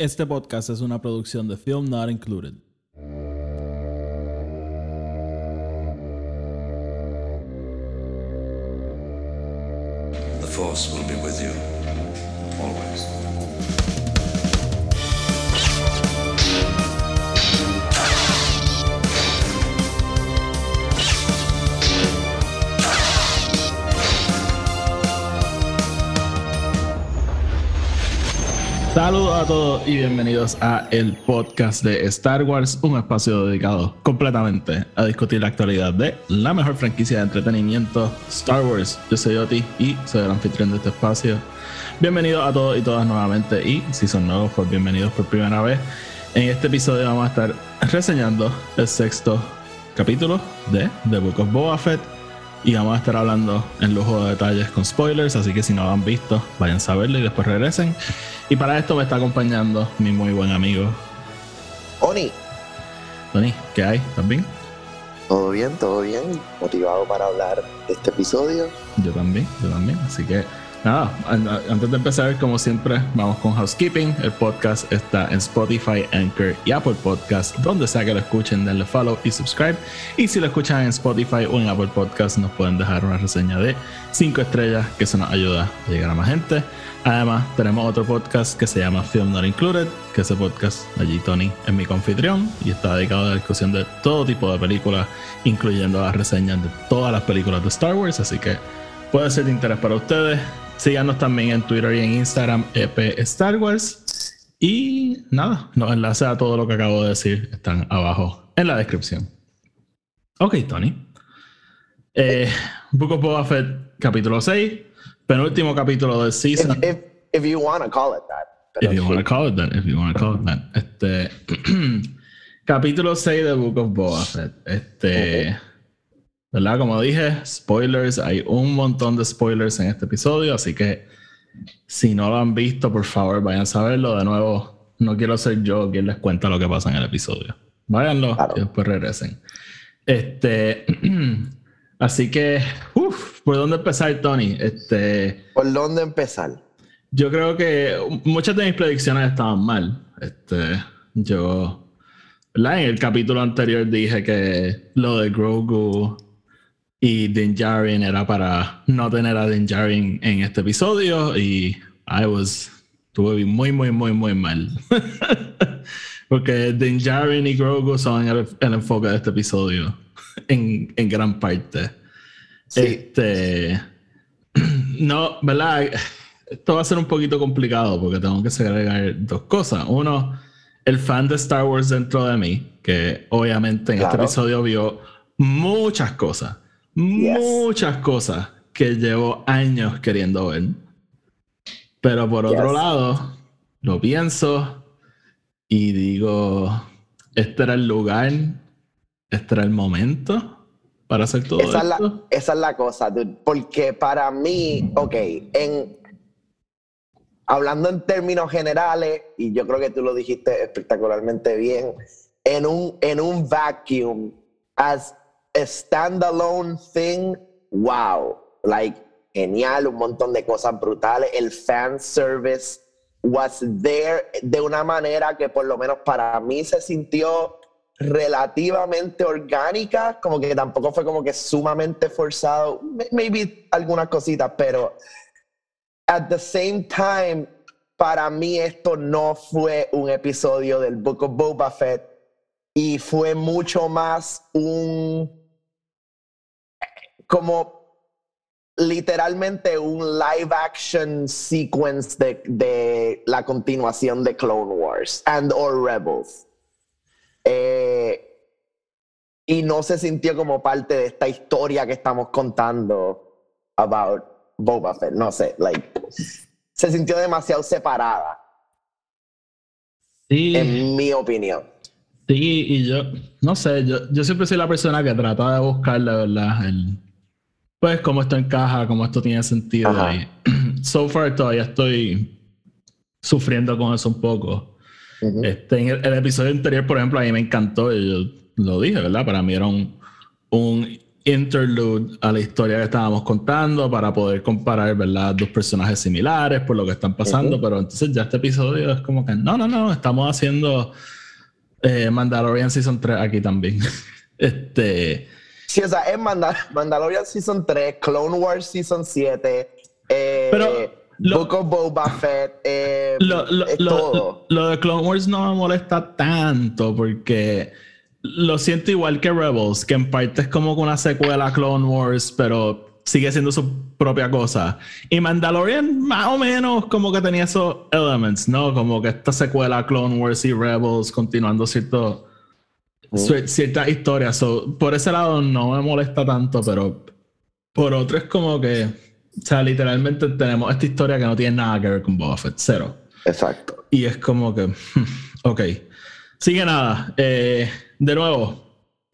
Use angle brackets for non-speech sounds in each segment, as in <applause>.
Este podcast es una producción de Film Not Included. The Force will be with you. Saludos a todos y bienvenidos a el podcast de Star Wars, un espacio dedicado completamente a discutir la actualidad de la mejor franquicia de entretenimiento, Star Wars. Yo soy Oti y soy el anfitrión de este espacio. Bienvenidos a todos y todas nuevamente y si son nuevos, pues bienvenidos por primera vez. En este episodio vamos a estar reseñando el sexto capítulo de The Book of Boba Fett y vamos a estar hablando en lujo de detalles con spoilers, así que si no lo han visto, vayan a verlo y después regresen. Y para esto me está acompañando mi muy buen amigo Oni, Tony. ¿Qué hay? ¿Estás bien? todo bien, todo bien, motivado para hablar de este episodio. Yo también, yo también. Así que nada, an- antes de empezar, como siempre, vamos con housekeeping. El podcast está en Spotify, Anchor y Apple Podcast. Donde sea que lo escuchen, denle follow y subscribe. Y si lo escuchan en Spotify o en Apple Podcast, nos pueden dejar una reseña de 5 estrellas, que eso nos ayuda a llegar a más gente. Además, tenemos otro podcast que se llama Film Not Included, que ese podcast, allí Tony es mi confitrión y está dedicado a la discusión de todo tipo de películas, incluyendo las reseñas de todas las películas de Star Wars. Así que puede ser de interés para ustedes. Síganos también en Twitter y en Instagram, EP Star Wars. Y nada, los enlaces a todo lo que acabo de decir están abajo en la descripción. Ok, Tony. Eh, Book of Boba Fett, capítulo 6, penúltimo capítulo del If, season. if, if you want to call it that. If you want to call it that, if you want to call it that. Este, <clears throat> capítulo 6 de Book of Boba Fett. Este, ¿verdad? Como dije, spoilers, hay un montón de spoilers en este episodio, así que si no lo han visto, por favor, vayan a verlo. De nuevo, no quiero ser yo quien les cuenta lo que pasa en el episodio. Váyanlo Claro. y después regresen. Este, <clears throat> así que, uff, ¿por dónde empezar, Tony? Este. ¿Por dónde empezar? Yo creo que muchas de mis predicciones estaban mal. Este, yo, ¿verdad? En el capítulo anterior dije que lo de Grogu y Din Djarin era para no tener a Din Djarin en este episodio y I was, estuve muy, muy, muy, muy mal. <laughs> Porque Din Djarin y Grogu son el, el enfoque de este episodio <laughs> en, en gran parte. Sí. Este. <clears throat> No, ¿verdad? Esto va a ser un poquito complicado porque tengo que segregar dos cosas. Uno, el fan de Star Wars dentro de mí, que obviamente en este Claro. episodio vio muchas cosas, muchas cosas que llevo años queriendo ver. Pero por otro Yes. lado, lo pienso y digo, este era el lugar, este era el momento para hacer todo Esa es, la, esto. esa es la cosa, dude. Porque para mí, ok, en, hablando en términos generales, y yo creo que tú lo dijiste espectacularmente bien, en un, en un vacuum, as a standalone thing, wow, like, genial, un montón de cosas brutales, el fan service was there de una manera que por lo menos para mí se sintió relativamente orgánica, como que tampoco fue como que sumamente forzado, May- maybe algunas cositas, pero at the same time, para mí esto no fue un episodio del Book of Boba Fett y fue mucho más un como literalmente un live action sequence de, de la continuación de Clone Wars and or Rebels. Eh, y no se sintió como parte de esta historia que estamos contando about Boba Fett. No sé, like, se sintió demasiado separada, Sí. en mi opinión. Sí, y yo, no sé, yo, yo siempre soy la persona que trata de buscar, la verdad, el, pues cómo esto encaja, cómo esto tiene sentido. Ajá. Y <clears throat> so far todavía estoy sufriendo con eso un poco. Ujú. Este, en el, el episodio anterior, por ejemplo, a mí me encantó, y yo lo dije, ¿verdad? Para mí era un, un interlude a la historia que estábamos contando para poder comparar, ¿verdad? Dos personajes similares por lo que están pasando, pero entonces ya este episodio es como que no, no, no, estamos haciendo eh, Mandalorian Season 3 aquí también. <laughs> este. Sí, o sea, es Mandalorian Season 3, Clone Wars Season 7, eh, pero. Book of Boba Fett, eh, es todo. lo de Clone Wars no me molesta tanto porque lo siento igual que Rebels, que en parte es como una secuela a Clone Wars, pero sigue siendo su propia cosa. Y Mandalorian más o menos como que tenía esos elements, ¿no? Como que esta secuela Clone Wars y Rebels continuando cierto, ciertas historias. por ese lado no me molesta tanto, pero por otro es como que, o sea, literalmente tenemos esta historia que no tiene nada que ver con Boba Fett, cero. Exacto. Y es como que, <laughs> ok. Sigue nada. Eh, de nuevo,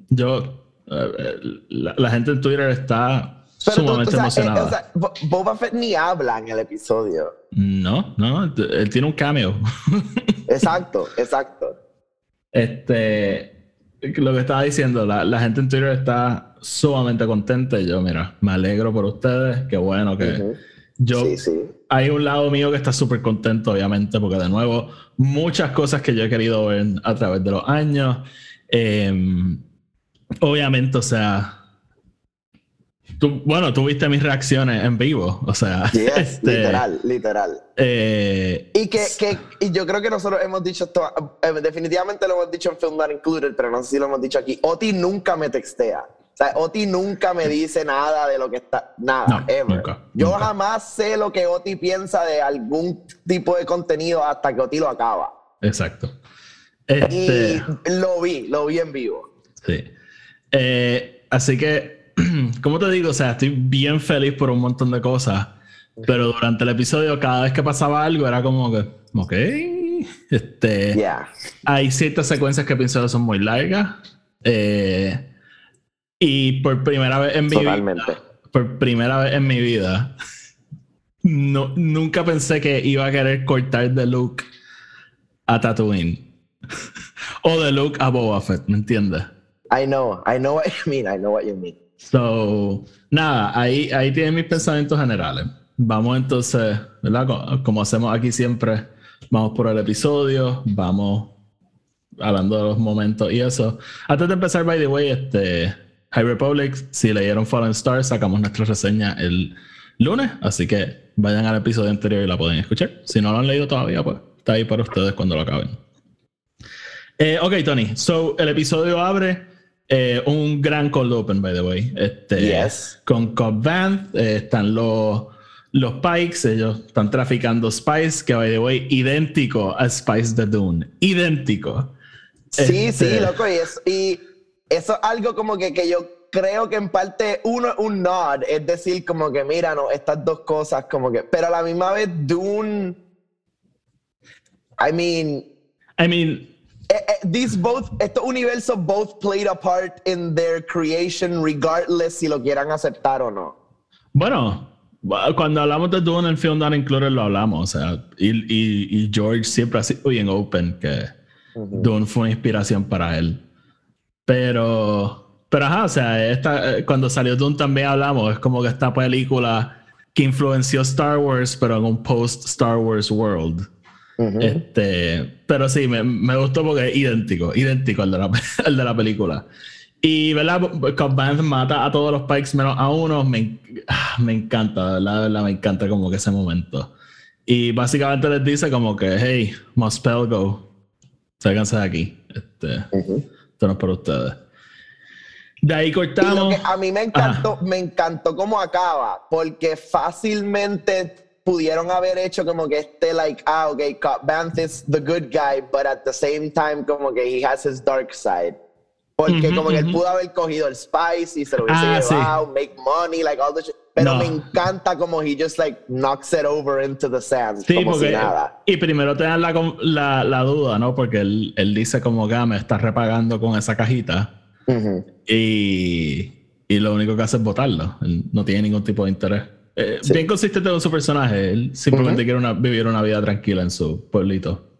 yo, eh, la, gente en Twitter está sumamente eh, emocionada. Boba Fett ni habla en el episodio. No, no, él tiene un cameo. <laughs> exacto, exacto. Este, lo que estaba diciendo, la, gente en Twitter está sumamente contenta y yo, mira, me alegro por ustedes, qué bueno que yo... Sí, sí. Hay un lado mío que está súper contento, obviamente, porque de nuevo, muchas cosas que yo he querido ver a través de los años. Em, obviamente, o sea, tú, bueno, tú viste mis reacciones en vivo, o sea, <laughs> este, literal, literal. Eh, y que, que y yo creo que nosotros hemos dicho esto, eh, definitivamente lo hemos dicho en Film Not Included, pero no sé si lo hemos dicho aquí. Oti nunca me textea. O sea, Oti nunca me dice nada de lo que está, nada, ever. yo jamás sé lo que Oti piensa de algún tipo de contenido hasta que Oti lo acaba. Exacto. Este, y lo vi, lo vi en vivo. Sí. Eh, así que, <clears throat> como te digo, o sea, estoy bien feliz por un montón de cosas, pero durante el episodio, cada vez que pasaba algo, era como que, ok, este, hay ciertas secuencias que pienso que son muy largas. Eh, y por primera vez en mi vida, por primera vez en mi vida, no, nunca pensé que iba a querer cortar de look a Tatooine. <laughs> o de Luke a Boba Fett, ¿me entiendes? I know, I know what you mean, I know what you mean. So, nada, ahí, ahí tienen mis pensamientos generales. Vamos entonces, ¿verdad? Como hacemos aquí siempre, vamos por el episodio, vamos hablando de los momentos y eso. Antes de empezar, by the way, este, High Republic, si leyeron Fallen Stars, sacamos nuestra reseña el lunes, así que vayan al episodio anterior y la pueden escuchar. Si no lo han leído todavía, pues está ahí para ustedes cuando lo acaben. Eh, ok, Tony. So, el episodio abre eh, un gran cold open, by the way. Este, yes. Con Cobb Van eh, están los, los Pikes. Ellos están traficando Spice, que, by the way, idéntico a Spice the Dune. Idéntico. Sí, sí, este, loco. Y eso, y eso es algo como que, que yo creo que en parte uno un nod, es decir, como que mira, no, estas dos cosas, como que, pero a la misma vez Dune, I mean, I mean, these both, estos universos both played a part in their creation, regardless si lo quieran aceptar o no. Bueno, cuando hablamos de Dune en Film Done Included lo hablamos, o sea, y, y, y George siempre ha sido bien open que Dune fue una inspiración para él. Pero, pero ajá, o sea, esta, eh, cuando salió Dune también hablamos, es como que esta película que influenció Star Wars, pero en un post-Star Wars world. Este, pero sí, me, me, gustó porque es idéntico, idéntico al de la, <laughs> de la película. Y, ¿verdad? Cobb mata a todos los Pikes menos a uno. Me, ah, me encanta, ¿verdad? ¿verdad? Me encanta como que ese momento. Y básicamente les dice como que, hey, must spell go. Sáquense de aquí. Este, Esto no es para ustedes. De ahí cortamos. a mí me encantó, me encantó cómo acaba, porque fácilmente pudieron haber hecho como que este, like, ah, ok, Banth is the good guy, but at the same time, como que he has his dark side. Porque como que él pudo haber cogido el spice y se lo hubiese ah, llevado, make money, like all the shit. Pero me encanta como he just like knocks it over into the sand. Sí, como porque, si nada. Y primero te dan la, la, la, duda, ¿no? Porque él, él dice como que me está repagando con esa cajita. y, y lo único que hace es botarlo. Él no tiene ningún tipo de interés. Eh, bien consistente con su personaje. Él simplemente quiere vivir una vida tranquila en su pueblito.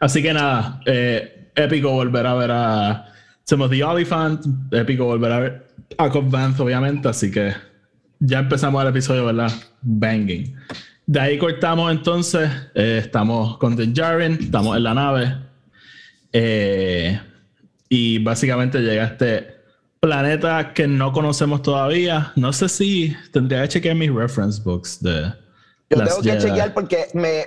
Así que nada, eh, épico volver a ver a somos The Oliphant, épico volver a ver a Cobb Vanth, obviamente, así que ya empezamos el episodio, ¿verdad? Banging. De ahí cortamos entonces, eh, estamos con Din Djarin, estamos en la nave, y básicamente llega este planeta que no conocemos todavía. No sé si tendría que chequear mis reference books de... Yo tengo que chequear porque me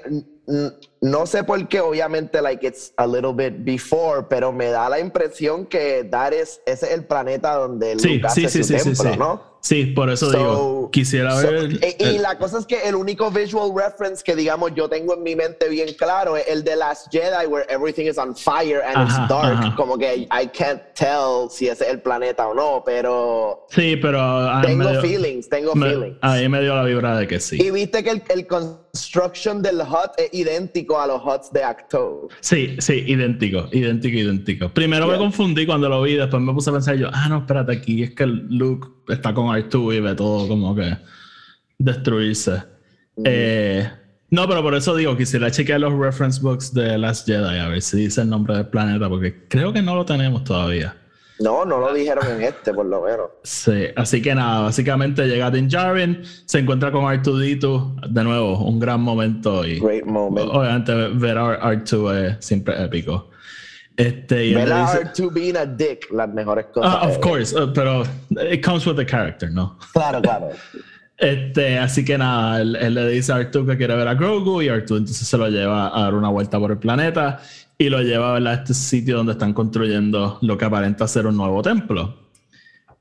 no sé por qué, obviamente, like it's a little bit before, pero me da la impresión que Dar es, ese es el planeta donde sí, Luke sí, hace sí, su templo, ¿no? Sí, por eso So- digo, quisiera So, ver... y, y el- la cosa es que el único visual reference que, digamos, yo tengo en mi mente bien claro es el de Last Jedi, where everything is on fire and Ajá, it's dark. ajá. Como que I can't tell si ese es el planeta o no, pero sí, pero... tengo dio- feelings, tengo me- feelings. a mí me dio la vibra de que sí. Y viste que el, el construction del hut es idéntico a los huts de Acto. Sí, sí, idéntico, idéntico, idéntico. Primero me confundí cuando lo vi, después me puse a pensar yo, ah, no, espérate, aquí es que Luke está con R2 y ve todo como que destruirse. Eh, no, pero por eso digo, quisiera chequear los reference books de Last Jedi a ver si dice el nombre del planeta, porque creo que no lo tenemos todavía. No, no lo dijeron en este, por lo menos. Sí, así que nada, básicamente llega Din Djarin, se encuentra con R2D2, de nuevo, un gran momento y Great moment. obviamente ver a R2 es siempre épico. Este, y él Ver le a dice- R2 being a dick, las mejores cosas. Ah, of Eh, course, uh, pero it comes with the character, ¿no? Claro, claro. <laughs> Este, así que nada, él, él le dice a Artu que quiere ver a Grogu y Artu entonces se lo lleva a dar una vuelta por el planeta y lo lleva a este sitio donde están construyendo lo que aparenta ser un nuevo templo.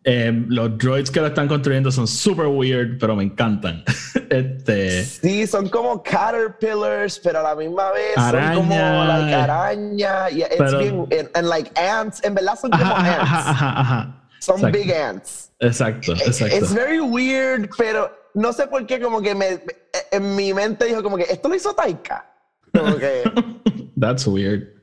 Eh, los droids que lo están construyendo son super weird, pero me encantan. <laughs> este, Sí, son como caterpillars, pero a la misma vez Araña. son como like, araña. Y it's Pero- bien, and, and like ants. En verdad son como ajá, ants. ajá, ajá, ajá. Son Exacto. big ants. Exacto, exacto. It's very weird, pero no sé por qué, como que me, en mi mente dijo como que esto lo hizo Taika. Como que, <laughs> That's weird.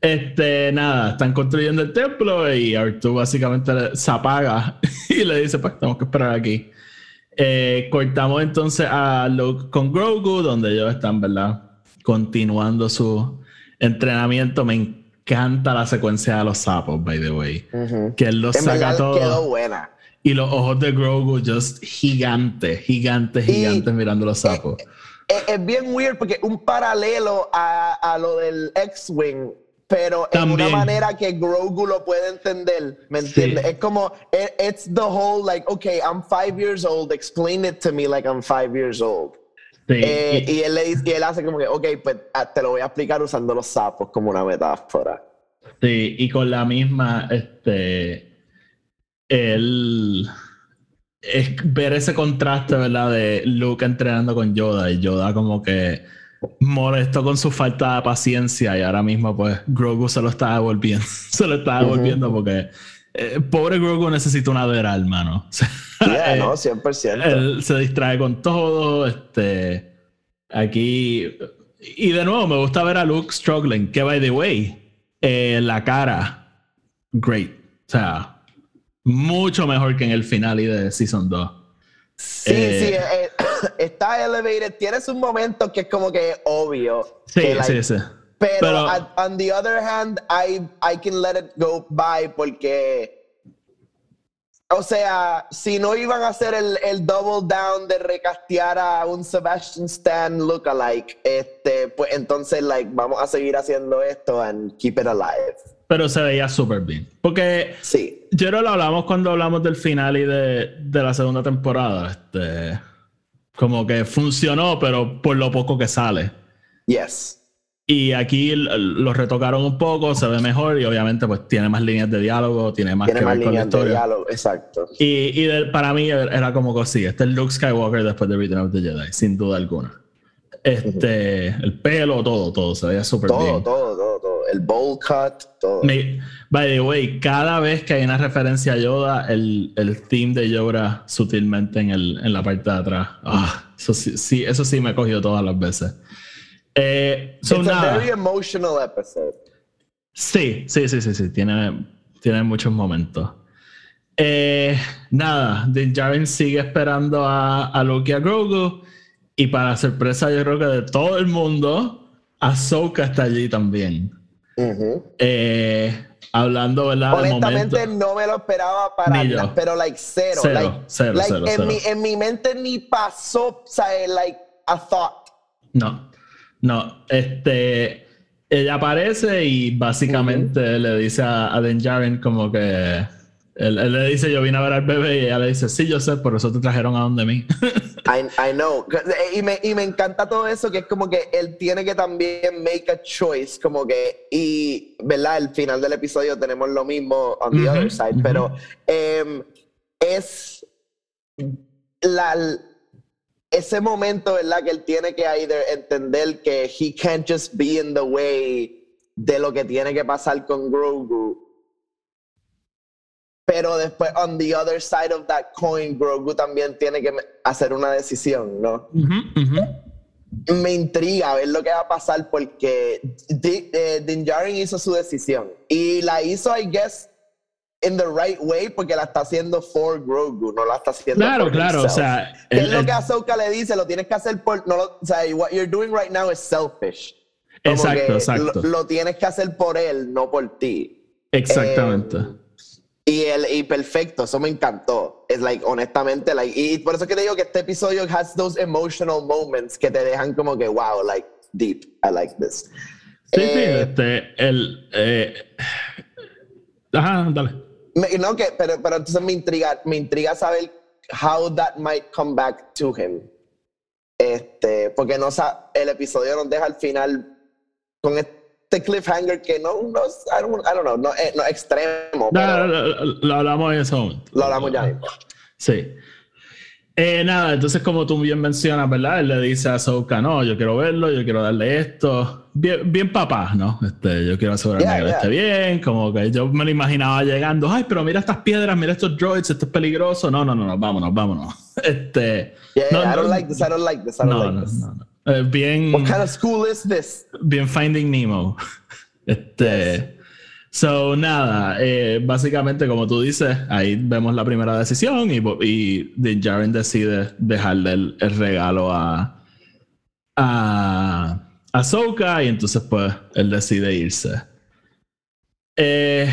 Este, nada, están construyendo el templo y Artu básicamente se apaga <laughs> y le dice, pues tenemos que esperar aquí. Eh, cortamos entonces a Luke con Grogu, donde ellos están, ¿verdad? Continuando su entrenamiento. Me encanta la secuencia de los sapos, by the way. Que él los en saca verdad todo. quedó buena. Y los ojos de Grogu, just gigantes, gigantes, gigantes mirando los sapos. Es, es bien weird porque un paralelo a, a lo del X-Wing, pero en También. una manera que Grogu lo puede entender, ¿me Sí. entiendes? Es como, it- it's the whole like, okay, I'm five years old, explain it to me like I'm five years old. Sí, Eh, y- y, él le dice, y él hace como que, ok, pues ah, te lo voy a explicar usando los sapos como una metáfora. Sí, y con la misma, este, el, es ver ese contraste, ¿verdad? De Luke entrenando con Yoda y Yoda como que molesto con su falta de paciencia y ahora mismo pues Grogu se lo está devolviendo, <laughs> se lo está devolviendo porque eh, pobre Grogu necesita una vera, hermano. <laughs> O sea, Yeah, eh, no, 100%. él se distrae con todo. Este, aquí. Y de nuevo, me gusta ver a Luke struggling. Que by the way, eh, la cara, great. O sea, mucho mejor que en el final y de Season 2. Sí, eh, sí, eh, <coughs> está elevated. Tiene sus momentos que es como que obvio. Sí, que, like, sí, sí. Pero, Pero- at- on the other hand, I, I can let it go by porque, o sea, si no iban a hacer el, el double down de recastear a un Sebastian Stan lookalike, este, pues entonces, like, vamos a seguir haciendo esto and keep it alive. Pero se veía súper bien. Porque Sí, yo no lo hablamos cuando hablamos del final y de, de la segunda temporada. Este, como que funcionó, pero por lo poco que sale. yes. Y aquí lo retocaron un poco, se ve mejor y obviamente pues tiene más líneas de diálogo, tiene más Tiene que más ver con la de historia. diálogo, exacto. Y, y de- para mí era como que sí, este es Luke Skywalker después de Return of the Jedi, sin duda alguna. Este, el pelo, todo, todo, se veía súper Todo, bien. todo, todo, todo. El bowl cut, todo. Me- by the way, cada vez que hay una referencia a Yoda, el, el theme de Yoda sutilmente en, el, en la parte de atrás. Ah, eso sí, sí, eso sí me cogió todas las veces. Eh, so It's a nada. very emotional episode. Sí, sí, sí, sí, sí. Tiene, tiene muchos momentos. Eh, nada, Din Djarin sigue esperando a, a y a Grogu. Y para sorpresa, yo creo que de todo el mundo, Ahsoka está allí también. Ujú. Eh, hablando, ¿verdad? Honestamente no me lo esperaba para nada, pero like cero, Cero, like, cero, like, cero, en. Mi, en mi mente ni pasó, ¿sabes? Like a thought. No, no. Este, ella aparece y básicamente le dice a, a como que él, él le dice yo vine a ver al bebé y ella le dice sí yo sé por eso te trajeron a donde mí. <laughs> I, I know. Y me, y me encanta todo eso, que es como que él tiene que también make a choice, como que, y, ¿verdad? Al final del episodio tenemos lo mismo on the Ujú, other side, ujú. pero em, es la, ese momento, ¿verdad? Que él tiene que either entender que he can't just be in the way de lo que tiene que pasar con Grogu. Pero después, on the other side of that coin, Grogu también tiene que hacer una decisión, ¿no? Me intriga ver lo que va a pasar porque eh, Din Djarin hizo su decisión y la hizo, I guess, in the right way porque la está haciendo for Grogu, no la está haciendo Claro, for claro, o himself. sea, ¿Qué el- es lo el- que Ahsoka le dice? Lo tienes que hacer por... No lo- o sea, what you're doing right now is selfish. Como Exacto, exacto. Lo, lo tienes que hacer por él, no por ti. Exactamente. Eh, y, el, y perfecto, eso me encantó. Es like, honestamente, like, y por eso que te digo que este episodio has those emotional moments que te dejan como que, wow, like, deep. I like this. sí, sí, eh, este, el, eh, ajá, dale. Me- no, que, pero, pero entonces me intriga, me intriga saber how that might come back to him. Este, porque no sa- el episodio nos deja al final con este cliffhanger que no, no I don't, I don't know, no, eh, no extremo, No, pero lo, lo- hablamos en ese momento. lo hablamos ya mismo. Sí. Eh, nada, entonces como tú bien mencionas, ¿verdad? Él le dice a Ahsoka, no, yo quiero verlo, yo quiero darle esto. Bien, bien papá, ¿no? Este, yo quiero asegurarme Yeah, que yeah. esté bien, como que yo me lo imaginaba llegando, ay, pero mira estas piedras, mira estos droids, esto es peligroso. No, no, no, no vámonos, vámonos. <laughs> Este, Yeah, no, I don't no, like this, I don't like this, I don't no, like no, this. no, no. Eh, bien, What kind of school is this? bien Finding Nemo. Este, so nada, eh, básicamente como tú dices, ahí vemos la primera decisión y, y Djarin decide dejarle el, el regalo a a Ahsoka y entonces pues él decide irse. Eh,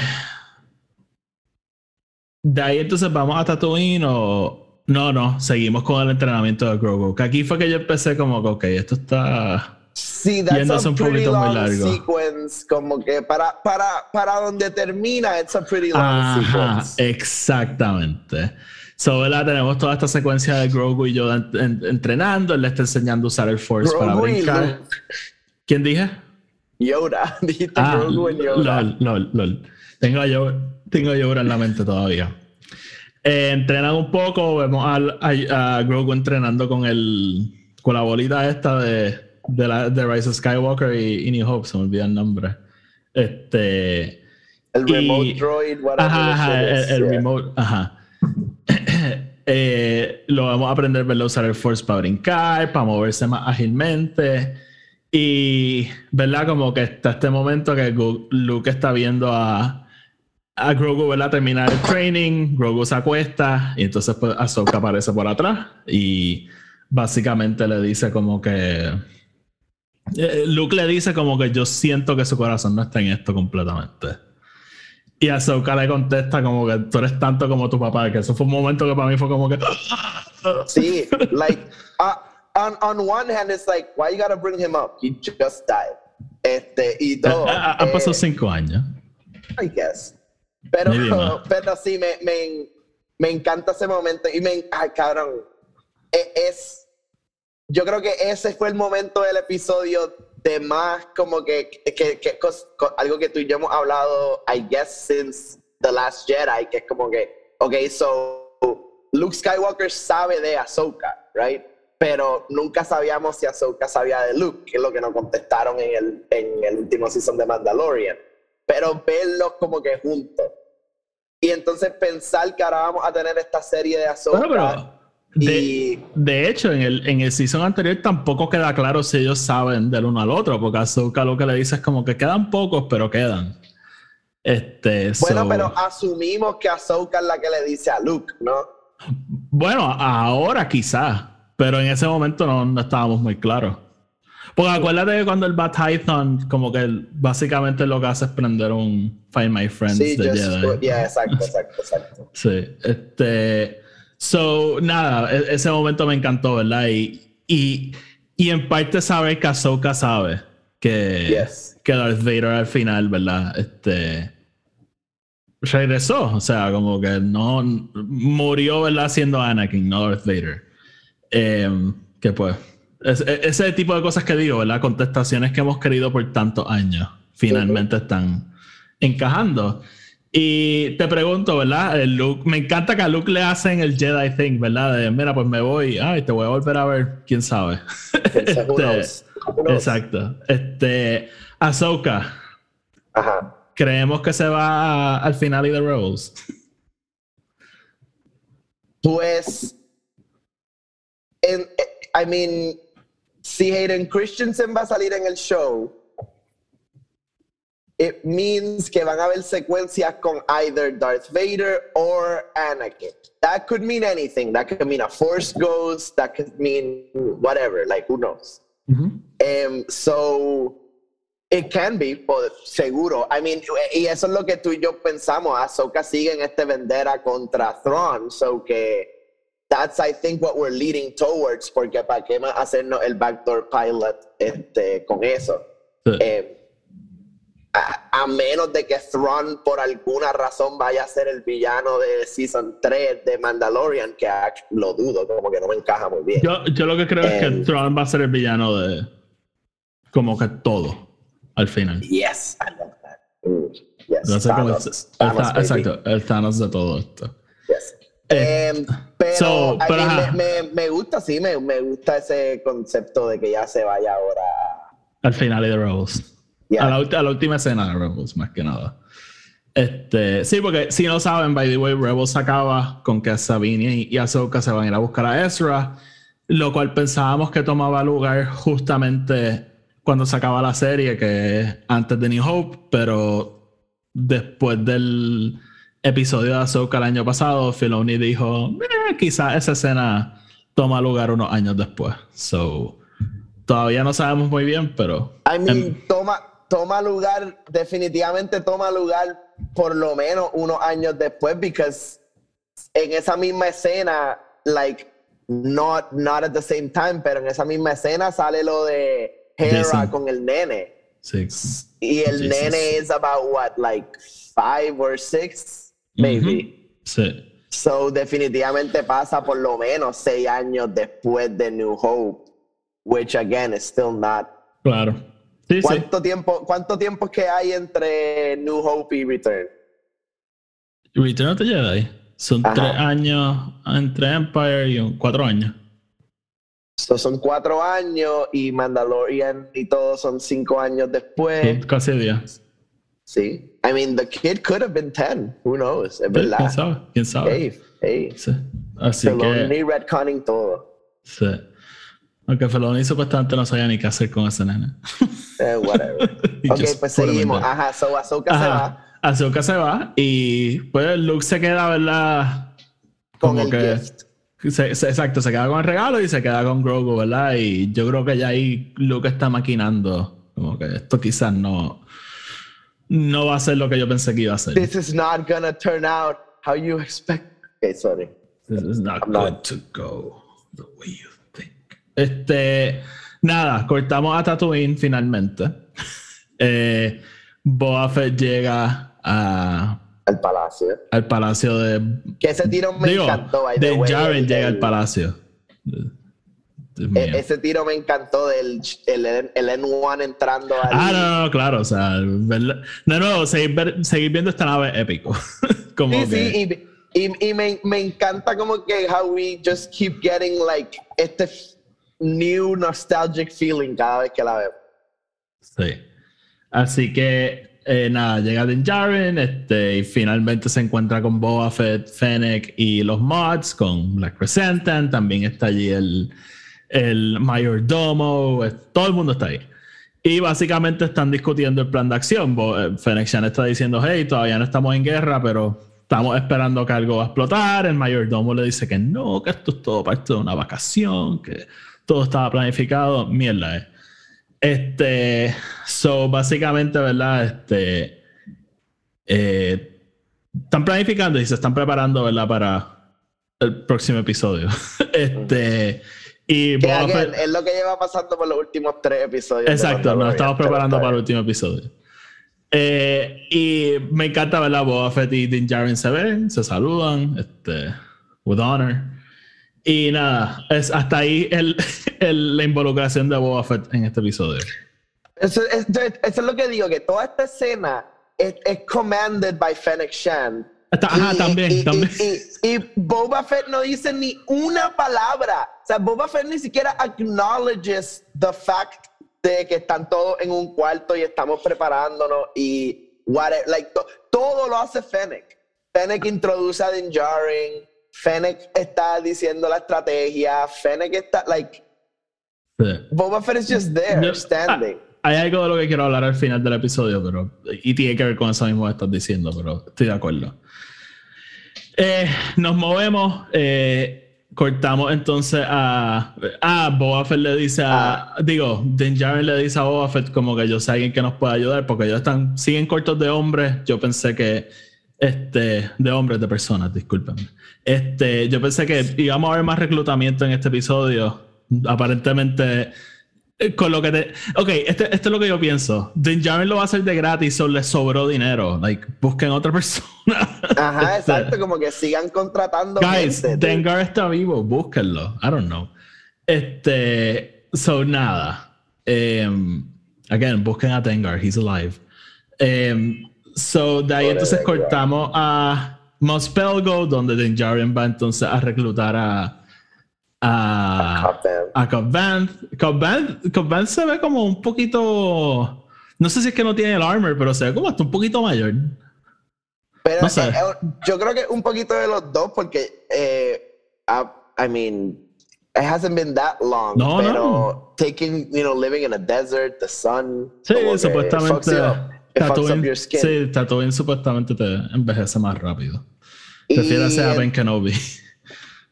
de ahí entonces vamos a Tatooine o no, no, seguimos con el entrenamiento de Grogu. Que aquí fue que yo empecé como que, ok, esto está Sí, that's Yéndose a un poquito muy long largo. sequence, como que para, para, para donde termina, it's a pretty long Ajá, sequence. exactamente. So, ¿verdad? Tenemos toda esta secuencia de Grogu y yo en- en- entrenando. Él le está enseñando a usar el Force para Grogu y brincar. ¿Quién dije? Yoda, <laughs> dijiste Ah, Grogu y Yoda. lol, lol, lol. Tengo a Yoda, tengo a Yoda en la mente todavía. Eh, entrenan un poco, vemos al- a, a Grogu entrenando con el con la bolita esta de, de, la, de Rise of Skywalker y, y New Hope, se me olvida el nombre. Este. El y- remote droid, whatever. Ajá, ajá, el, el yeah. remote, ajá. <coughs> Eh, lo vamos a aprender ¿verdad? a usar el Force para brincar, para moverse más ágilmente. Y, ¿verdad? Como que está este momento que Luke está viendo a, a Grogu, ¿verdad? Terminar el training, Grogu se acuesta y entonces pues Ahsoka aparece por atrás y básicamente le dice como que... eh, Luke le dice como que yo siento que su corazón no está en esto completamente. Y Ahsoka le contesta como que tú eres tanto como tu papá, que eso fue un momento que para mí fue como que... <laughs> Sí, like, uh, on, on one hand, it's like, why you gotta bring him up? He just died. Este, y todo. Ha- Han eh, pasado cinco años. I guess. Pero, <laughs> pero sí, me, me, me encanta ese momento. Y me, ay, cabrón. E- Es, yo creo que ese fue el momento del episodio de más como que, que, que cos- co- algo que tú y yo hemos hablado, I guess, since The Last Jedi, que es como que, ok, so Luke Skywalker sabe de Ahsoka, right? Pero nunca sabíamos si Ahsoka sabía de Luke, que es lo que nos contestaron en el, en el último season de Mandalorian. Pero verlos como que juntos. Y entonces pensar que ahora vamos a tener esta serie de Ahsoka. Bueno, pero de, de hecho, en el, en el season anterior tampoco queda claro si ellos saben del uno al otro, porque Ahsoka lo que le dice es como que quedan pocos, pero quedan. Este, bueno, so- pero asumimos que Ahsoka es la que le dice a Luke, ¿no? Bueno, ahora quizás, pero en ese momento no, no estábamos muy claros. Porque acuérdate que cuando el va Python, como que él básicamente lo que hace es prender un Find My Friends Sí, de just- Jedi. yeah, exacto, exacto, exacto. <laughs> Sí, este. So, nada, e- ese momento me encantó, ¿verdad? Y, y, y en parte saber que Ahsoka sabe que, Yes. que Darth Vader al final, ¿verdad? Este. Regresó, o sea, como que no murió, ¿verdad? Siendo Anakin, no Darth Vader. Em, que pues, es- e- ese tipo de cosas que digo, ¿verdad? Contestaciones que hemos querido por tantos años, finalmente están encajando. Y te pregunto, ¿verdad? El Luke, me encanta que a Luke le hacen el Jedi thing, ¿verdad? De, mira, pues me voy, ay, te voy a volver a ver, quién sabe. <laughs> Who knows? Exacto. Este, Ahsoka, Ajá. creemos que se va al final y de Rebels. Pues, en, eh, I mean, si Hayden Christensen va a salir en el show, it means que van a haber secuencias con either Darth Vader or Anakin. That could mean anything. That could mean a Force Ghost. That could mean whatever. Like, who knows? Um, so it can be, por seguro. I mean, y eso es lo que tú y yo pensamos. Ahsoka sigue en este vendera contra Thrawn, so que that's I think what we're leading towards, porque para qué más hacernos el backdoor pilot este, con eso. Sí. Eh, a, a menos de que Thrawn por alguna razón vaya a ser el villano de Season 3 de Mandalorian, que lo dudo, como que no me encaja muy bien. Yo, yo lo que creo es que Em. Tron va a ser el villano de como que todo al final. Yes, I love that. Mm, yes, Thanos, Thanos, está- baby. exacto, el Thanos de todo esto. Eh, Em, pero <laughs> so, pero ajá. me, me- me gusta, sí, me, me gusta ese concepto de que ya se vaya ahora. Al final de Rebels. Yeah. A, la, ulti- a la última escena de Rebels, más que nada. Este, sí, porque si no saben, by the way, Rebels acaba con que Sabine y, y Ahsoka se van a ir a buscar a Ezra, lo cual pensábamos que tomaba lugar justamente cuando se acaba la serie, que es antes de New Hope, pero después del episodio de Ahsoka el año pasado, Filoni dijo, "Eh, quizás esa escena toma lugar unos años después. So, todavía no sabemos muy bien, pero... I mean, em, toma, toma lugar, definitivamente toma lugar por lo menos unos años después, because en esa misma escena, like, not, not at the same time, pero en esa misma escena sale lo de Hera Jason. con el nene. sí. Y el Jesus. nene is about what, like five or six, maybe. Sí. So definitivamente pasa por lo menos seis años después de New Hope, which again is still not. Claro. Sí, sí. ¿Cuánto tiempo, cuánto tiempo es que hay entre New Hope y Return? Return of the Jedi. Son Ajá. tres años entre Empire y cuatro años. So son cuatro años y Mandalorian y todo son cinco años Sí, después. casi diez. Sí. I mean, the kid could have been 10. Who knows? Es Sí, ¿Quién verdad. sabe? ¿Quién sabe? Hey, hey. Sí. Así que... Filoni retconning todo. Sí. Aunque Feloni supuestamente no sabía ni qué hacer con ese nene. Eh, whatever. <laughs> Ok, pues seguimos. Ajá, so Ahsoka se Ajá. va Ahsoka se va y pues Luke se queda, ¿verdad? con Como el que- gift. Se- se- exacto, se queda con el regalo y se queda con Grogu, ¿verdad? Y yo creo que ya ahí Luke está maquinando. Como que esto quizás no, no va a ser lo que yo pensé que iba a ser. This is not gonna turn out how you expect. Okay, sorry. This is not I'm not- to go the way you think. Este, nada, cortamos a Tatooine finalmente. <laughs> Eh, Boba Fett llega a- Al palacio. al palacio de. Que ese tiro me digo, encantó. by de Jaren llega al palacio. E-. Ese tiro me encantó del el, el N1 entrando al. Ah, no, no, claro, o sea, de nuevo, seguir, ver- seguir viendo esta nave es épico. <laughs> Como Sí, que, sí, y, y, y me, me encanta como que how we just keep getting like este new nostalgic feeling cada vez que la veo. sí. Así que, eh, nada, llega Din Djarin, este, y finalmente se encuentra con Boba Fett, Fennec y los mods, con Black Crescentan, también está allí el, el mayordomo, todo el mundo está ahí. Y básicamente están discutiendo el plan de acción. Eh, Fennec Shan está diciendo, hey, todavía no estamos en guerra, pero estamos esperando que algo va a explotar. El mayordomo le dice que no, que esto es todo parte de una vacación, que todo estaba planificado. Mierda, eh. Este, so básicamente, ¿verdad? Este, eh, están planificando y se están preparando, ¿verdad? Para el próximo episodio. <laughs> este, y Boba Fett- es lo que lleva pasando por los últimos tres episodios. Exacto, nos estamos preparando para el último episodio. Eh, y me encanta ver la Boba Fett y Din Djarin se ven, se saludan, este, with honor. Y nada, es hasta ahí el, <laughs> el- la involucración de Boba Fett en este episodio. Eso, es- eso es lo que digo, que toda esta escena es, es commanded by Fennec Shan. Ajá, también, y, también. Y, y- y Boba Fett no dice ni una palabra. O sea, Boba Fett ni siquiera acknowledges the fact de que están todos en un cuarto y estamos preparándonos y whatever. Like, to- todo lo hace Fennec. Fennec introduce a Din Djarin. Fennec está diciendo la estrategia. Fennec está, like, Sí. Boba Fett is just there, standing. ah, hay algo de lo que quiero hablar al final del episodio, pero. Y tiene que ver con eso mismo que estás diciendo, pero estoy de acuerdo. Eh, nos movemos. eh, cortamos entonces a. Ah, Boba Fett le dice a. Digo, Din Djarin le dice a Boba Fett como que yo sé alguien que nos pueda ayudar porque ellos están. Siguen cortos de hombres. Yo pensé que. Este. De hombres, de personas, discúlpenme. Este. Yo pensé que íbamos a ver más reclutamiento en este episodio. Aparentemente. Eh, Con lo que te. Ok, este, esto es lo que yo pienso. Din Djarin lo va a hacer de gratis o le sobró dinero. Like, busquen otra <laughs> persona. Ajá, Este, exacto, como que sigan contratando Guys, gente. Dengar está vivo, búsquenlo. I don't know. Este. So, nada. Em, again, busquen a Dengar, he's alive. Em, so, de ahí Pobre entonces Dengar. cortamos a Mospelgo, donde Dinjarin va entonces a reclutar a. a damn. a Cobb Vanth. Cobb Vanth- Cobb Vanth se ve como un poquito. No sé si es que no tiene el armor, pero se ve como hasta un poquito mayor. Pero no sé. yo creo que un poquito de los dos, porque, eh, I, I mean, it hasn't been that long. No, pero no. taking, you know, living in a desert, the sun. Sí, supuestamente. Tatooine, sí, Tatooine supuestamente te envejece más rápido. Prefiérase a Ben Kenobi.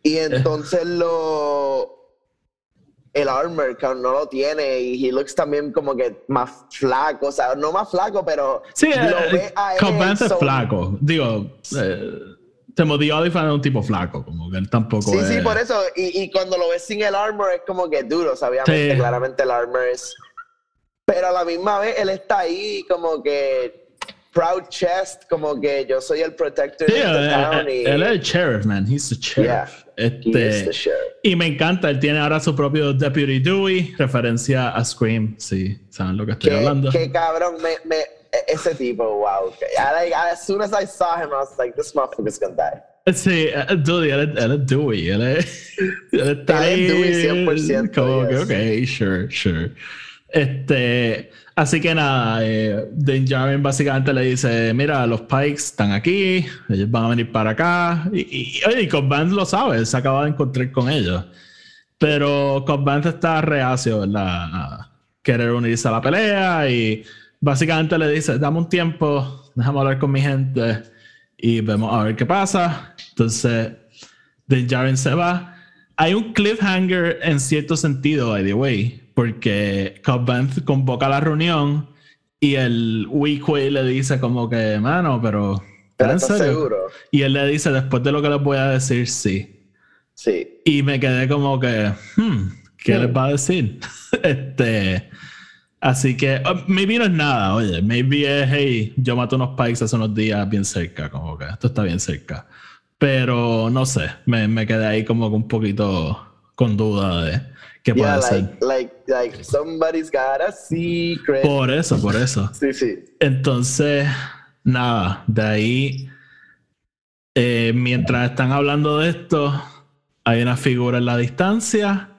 Y entonces lo. El armor que no lo tiene y he looks también como que más flaco, o sea, no más flaco, pero Sí, lo eh, ve a Cobb él, es so- flaco. Digo, eh, Timothy Olyphant es un tipo flaco, como que él tampoco Sí, es... sí, por eso. Y, y cuando lo ves sin el armor es como que duro, obviamente, Sí. claramente el armor es. Pero a la misma vez él está ahí como que proud chest, como que yo soy el protector Sí, de él, town y él es el sheriff, man. He's the sheriff. Yeah, he Este, is the sheriff. Y me encanta, él tiene ahora su propio Deputy Dewey, referencia a Scream, sí, saben lo que estoy Qué, hablando. qué cabrón, me, me, e- ese tipo, wow. I, like, as soon as I saw him, I was like, this motherfucker's gonna die. Sí, eh, Dewey, él, es- él es Dewey, él es, <laughs> él está Él es Dewey 100%, como que, yes. ok, sure, sure. Este, así que nada, eh, Din Djarin básicamente le dice, mira, los Pikes están aquí, ellos van a venir para acá, y, y, y Cobb lo sabe, se acaba de encontrar con ellos. Pero Cobb está reacio, ¿verdad? A querer unirse a la pelea y básicamente le dice, dame un tiempo, déjame hablar con mi gente y vemos a ver qué pasa. Entonces, Din Djarin se va. Hay un cliffhanger en cierto sentido, by the way, porque Cobb Vanth convoca la reunión y el Weequay le dice como que, mano, pero... Pero ¿en ¿estás serio?" seguro? Y él le dice, después de lo que les voy a decir, sí. Sí. Y me quedé como que, hmm, ¿qué Hmm. les va a decir? <laughs> este. Así que, uh, maybe no es nada, oye, maybe es, hey, yo mato unos pikes hace unos días bien cerca, como que esto está bien cerca. Pero no sé, me, me quedé ahí como que un poquito con duda de qué puede Yeah, ser. like, like, like, somebody's got a secret. Por eso, por eso. Sí, sí. Entonces, nada, de ahí, eh, mientras están hablando de esto, hay una figura en la distancia.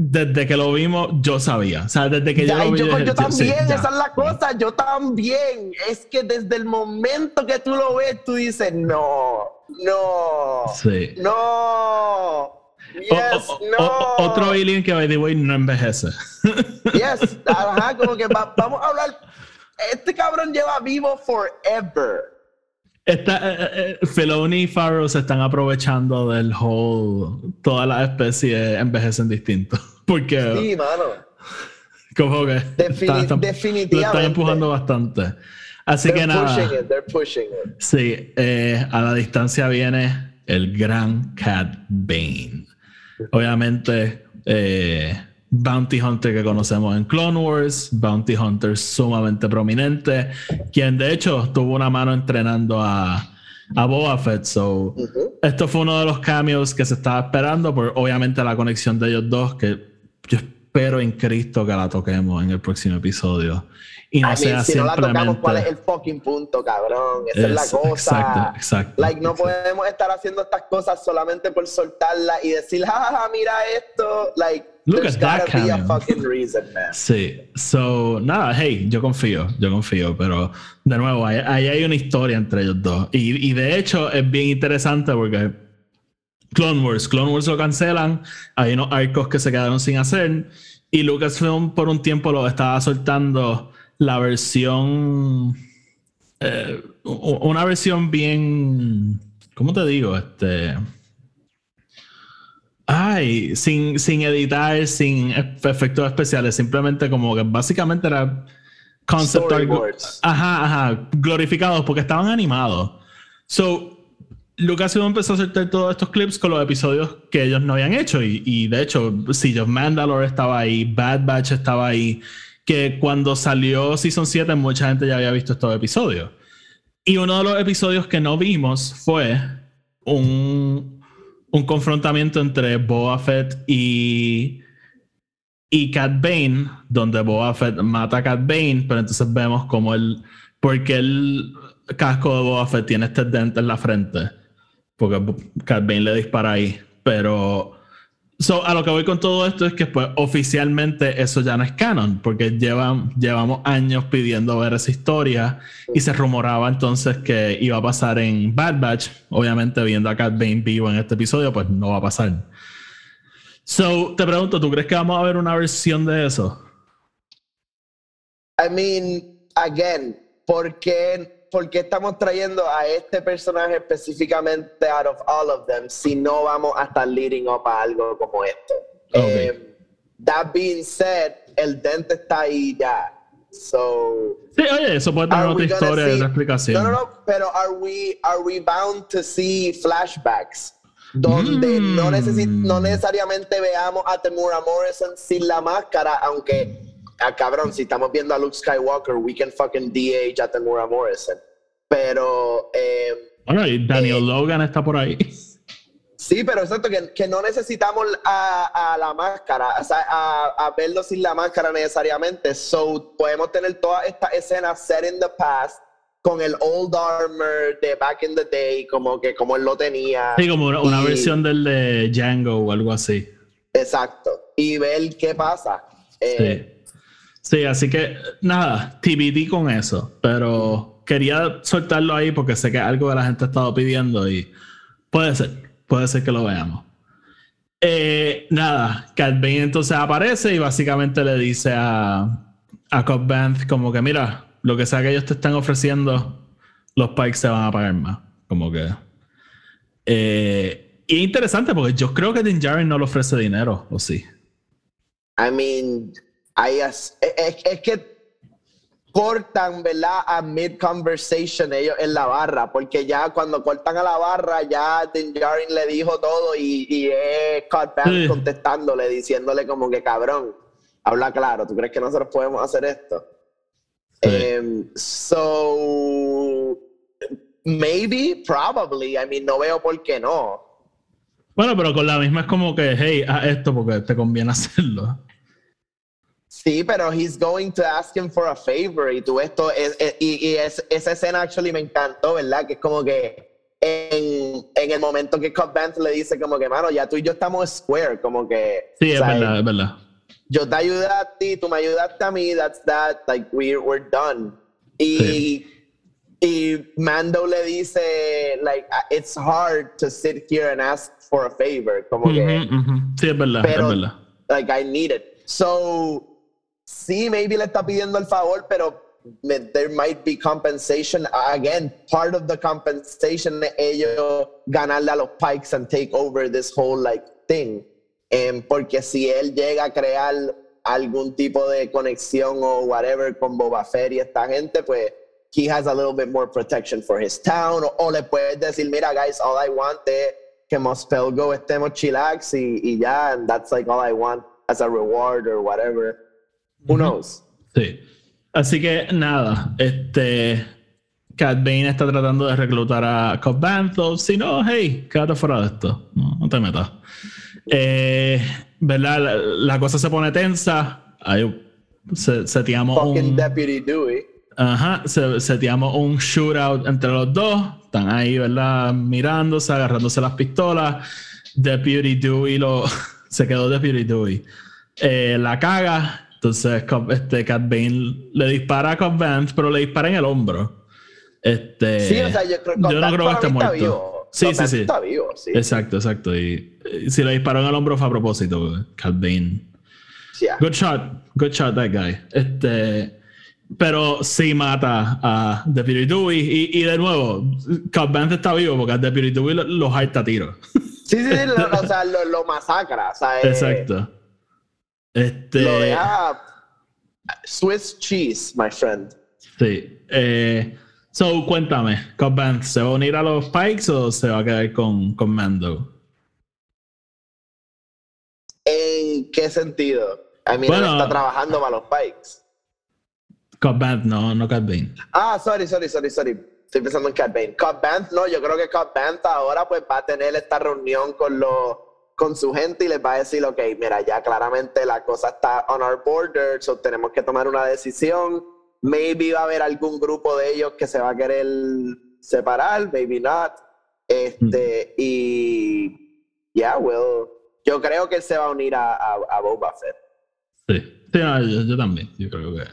Desde que lo vimos, yo sabía. O sea, desde que yo Ya, lo y vi. yo, yo sí, también, ya. esa es la cosa, yo también. Es que desde el momento que tú lo ves, tú dices, no, no, Sí. no, yes, o- no. o- otro alien que, by the way, no envejece. Yes, ajá, como que va- vamos a hablar. Este cabrón lleva vivo forever. Esta, eh, eh, Filoni y Farrow se están aprovechando del whole. Todas las especies envejecen distinto. Porque. Sí, mano. Como que Defini- está- está- definitivamente. lo están empujando bastante. Así que They're nada. pushing it, they're pushing it. Sí, eh, a la distancia viene el gran Cat Bane. Obviamente, eh, Bounty Hunter que conocemos en Clone Wars, Bounty Hunter sumamente prominente, quien de hecho tuvo una mano entrenando a, a Boba Fett. So, Ujú. esto fue uno de los cameos que se estaba esperando, por obviamente la conexión de ellos dos, que yo espero en Cristo que la toquemos en el próximo episodio. Y no I mean, sea si no la simplemente. tocamos, ¿cuál es el fucking punto, cabrón? Esa es, la Es- cosa. exacto, exacto, Like, no exacto. podemos estar haciendo estas cosas solamente por soltarla y decir, jajaja, mira esto. Like, Look there's at that gotta be a fucking reason, man. Sí, so, nada, hey, yo confío, yo confío, pero de nuevo, ahí, ahí hay una historia entre ellos dos. Y, y de hecho es bien interesante porque Clone Wars, Clone Wars lo cancelan, hay unos arcos que se quedaron sin hacer y Lucasfilm por un tiempo lo estaba soltando la versión, eh, una versión bien, ¿cómo te digo? Este... Ay, sin, sin editar, sin ef- efectos especiales, simplemente como que básicamente era concept art. Ajá, ajá, glorificados porque estaban animados. So, Lucasfilm empezó a soltar todos estos clips con los episodios que ellos no habían hecho. Y, de hecho, Siege of Mandalore estaba ahí, Bad Batch estaba ahí. Que cuando salió Season 7, mucha gente ya había visto estos episodios. Y uno de los episodios que no vimos fue un, un confrontamiento entre Boba Fett y, y Cat Bane, donde Boba Fett mata a Cat Bane, pero entonces vemos como el. Porque el casco de Boba Fett tiene este dente en la frente. Porque Cat Bane le dispara ahí. Pero. So, a lo que voy con todo esto es que pues oficialmente eso ya no es canon, porque llevan, llevamos años pidiendo ver esa historia y se rumoraba entonces que iba a pasar en Bad Batch. Obviamente viendo a Cat Bane vivo en este episodio, pues no va a pasar. So, te pregunto, ¿tú crees que vamos a ver una versión de eso? I mean, again, ¿por qué, por qué estamos trayendo a este personaje específicamente out of all of them si no vamos a estar leading up a algo como esto? Ok. Eh, that being said, el dente está ahí ya. So, Sí, oye, eso puede tener otra historia y see- otra explicación. No, no, no, pero are we, are we bound to see flashbacks? Donde Mm. no, necesi- no necesariamente veamos a Temura Morrison sin la máscara, aunque, ah, cabrón, si estamos viendo a Luke Skywalker, we can fucking DH a Temura Morrison. Pero, eh, Bueno, y Daniel Eh, Logan está por ahí. sí, pero exacto, que, que no necesitamos a, a la máscara, o sea, a, a verlo sin la máscara necesariamente. So, podemos tener todas estas escenas set in the past con el old armor de back in the day, como que como él lo tenía. Sí, como una, una Y- versión del de Django o algo así. Exacto. Y ver qué pasa. Eh, Sí. Sí, así que nada, TBD con eso. Pero quería soltarlo ahí porque sé que es algo que la gente ha estado pidiendo y puede ser, puede ser que lo veamos. Eh, nada, Cat Bane entonces aparece y básicamente le dice a, a Cobb como que mira, lo que sea que ellos te están ofreciendo, los Pikes se van a pagar más. Como que... Eh, y es interesante porque yo creo que Din Djarin no le ofrece dinero, ¿o sí? I mean, as- es, es- es que cortan, ¿verdad? A mid-conversation ellos en la barra, porque ya cuando cortan a la barra, ya Din Djarin le dijo todo y, y es Scott Banks Sí. contestándole, diciéndole como que cabrón, habla claro, ¿tú crees que nosotros podemos hacer esto? Sí. Em, so, maybe, probably, I mean, no veo por qué no. Bueno, pero con la misma es como que, hey, haz esto porque te conviene hacerlo. Sí, pero he's going to ask him for a favor y tú esto es, es- y, y es- esa escena actually me encantó, ¿verdad? Que es como que en, en el momento que Cobb Vanth le dice como que, mano, ya tú y yo estamos square, como que Sí, es sea, verdad, es verdad. yo te ayudé a ti, tú me ayudaste a mí, that's that, like we're, we're done. Y, Sí. y Mando le dice, like, it's hard to sit here and ask for a favor, como que Ujú, ujú. Sí, es verdad, pero, es verdad. like, I need it. So, sí, maybe le está pidiendo el favor, pero there might be compensation. Again, part of the compensation ellos ganarle a los Pikes and take over this whole, like, thing. Em, porque si él llega a crear algún tipo de conexión o whatever con Boba Fett y esta gente, pues he has a little bit more protection for his town. O, o le puedes decir, mira, guys, all I want es que Mospelgo estemos chillax y, y ya, and that's like all I want as a reward or whatever. Who knows? Sí. Así que nada, este. Cat Bane está tratando de reclutar a Cobb Banthos. Si no, hey, quédate fuera de esto. No, no te metas. Eh, ¿Verdad? La, la cosa se pone tensa. Ahí se, seteamos Fucking un. Deputy Dewey. Ajá, se, seteamos un shootout entre los dos. Están ahí, ¿verdad? Mirándose, agarrándose las pistolas. Deputy Dewey lo. <laughs> se quedó Deputy Dewey. Eh, la caga. Entonces, este, Cat Bane le dispara a Cobb Vanth, pero le dispara en el hombro. Este, Sí, o sea, yo creo, yo no creo que esté muerto. vivo. Sí, sí, sí. Está vivo, sí. Exacto, exacto. Y, si le disparó en el hombro fue a propósito, Cat Bane. Yeah. Good shot, good shot that guy. Este, pero sí mata a Deputy Dewey. Y, y de nuevo, Cobb Vanth está vivo porque a Deputy Dewey lo, lo harta a tiro. Sí, sí, sí, lo, o sea, <laughs> lo, lo masacra. O sea, eh, Exacto. Este, Lo deja Swiss cheese, my friend. sí. Eh, so, cuéntame, Cobb ¿se va a unir a los Pikes o se va a quedar con, con Mando? ¿En qué sentido? A mí Bueno. no está trabajando para los Pikes. Cobb no, no Cat Bane. Ah, sorry, sorry, sorry, sorry. Estoy pensando en Cat Bane. Cobb Vanth, no, yo creo que Cobb ahora pues va a tener esta reunión con los con su gente y les va a decir, ok, mira, ya claramente la cosa está on our border, so tenemos que tomar una decisión. Maybe va a haber algún grupo de ellos que se va a querer separar, maybe not. Este, y yeah, well, yo creo que él se va a unir a, a, a Boba Fett. Sí, sí no, yo, yo también. Yo creo que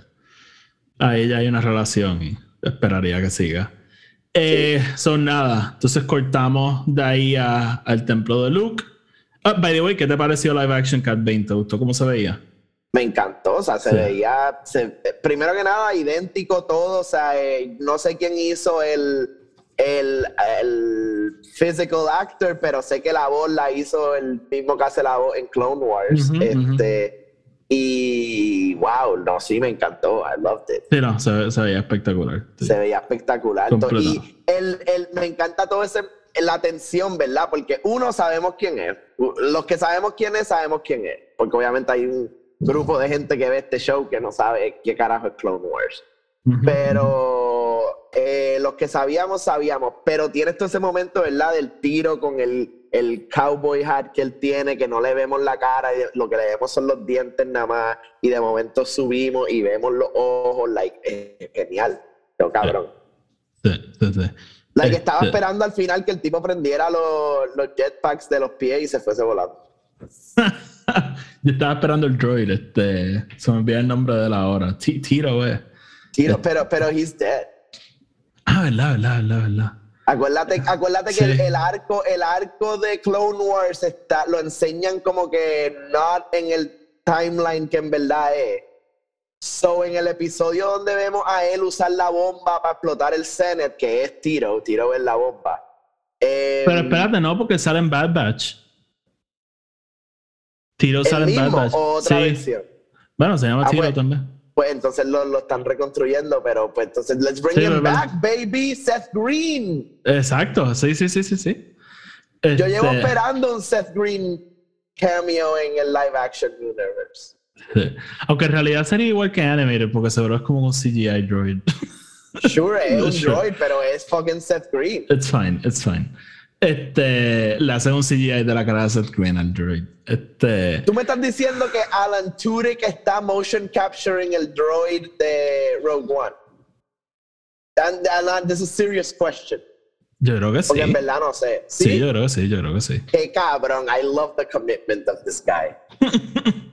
ahí ya hay una relación y esperaría que siga. Eh, Son nada. Entonces cortamos de ahí a- al templo de Luke. Ah, by the way, ¿qué te pareció live action Cat Bane? ¿Te gustó cómo se veía? Me encantó, o sea, se Sí. veía, se- primero que nada, idéntico todo, o sea, eh, no sé quién hizo el, el, el physical actor, pero sé que la voz la hizo el mismo que hace la voz en Clone Wars. Este, Y wow, no, sí, me encantó, I loved it. Sí, no, se, ve- se veía espectacular. Sí. Se veía espectacular. Completo. Y el, el- me encanta todo ese la tensión, ¿verdad? Porque uno sabemos quién es. Los que sabemos quién es, sabemos quién es. Porque obviamente hay un grupo de gente que ve este show que no sabe qué carajo es Clone Wars. Pero eh, los que sabíamos, sabíamos. Pero tiene todo ese momento, ¿verdad? Del tiro con el, el cowboy hat que él tiene, que no le vemos la cara, y lo que le vemos son los dientes nada más. Y de momento subimos y vemos los ojos, like, eh, genial. Yo, cabrón. Sí, sí, sí. Like, estaba Este, esperando al final que el tipo prendiera los, los jetpacks de los pies y se fuese volando. <laughs> Yo estaba esperando el droid, este, se me olvidó el nombre de la hora. T- Tiro, eh. Tiro, pero, pero he's dead. Ah, verdad, verdad, verdad, verdad. Acuérdate, acuérdate que Sí. el, el arco, el arco de Clone Wars está, lo enseñan como que not en el timeline que en verdad es. So, en el episodio donde vemos a él usar la bomba para explotar el Senate, que es Tiro, Tiro es la bomba. Eh, Pero espérate, no, porque sale en Bad Batch. Tiro ¿El sale en Bad Batch. o otra Sí. versión? Bueno, se llama Ah, Tiro bueno. también. Pues entonces lo, lo están reconstruyendo, pero pues entonces, let's bring Sí, him back, baby, Seth Green. Exacto, sí, sí, sí, sí, sí. Yo llevo Este, esperando un Seth Green cameo en el live action universe. Sí. Aunque en realidad sería igual que Animated, porque seguro es como un CGI droid. Sure, es un <laughs> Sure. droid, pero es fucking Seth Green. It's fine, it's fine. Este, le hacen un CGI de la cara de Seth Green al droid. Este, Tú me estás diciendo que Alan Tudyk está motion capturing el droid de Rogue One. And, and this is a serious question. yo creo que sí. Porque en verdad no sé. Sí, ¿Sí? yo creo que sí, yo creo que sí. Qué cabrón. I love the commitment of this guy. <laughs>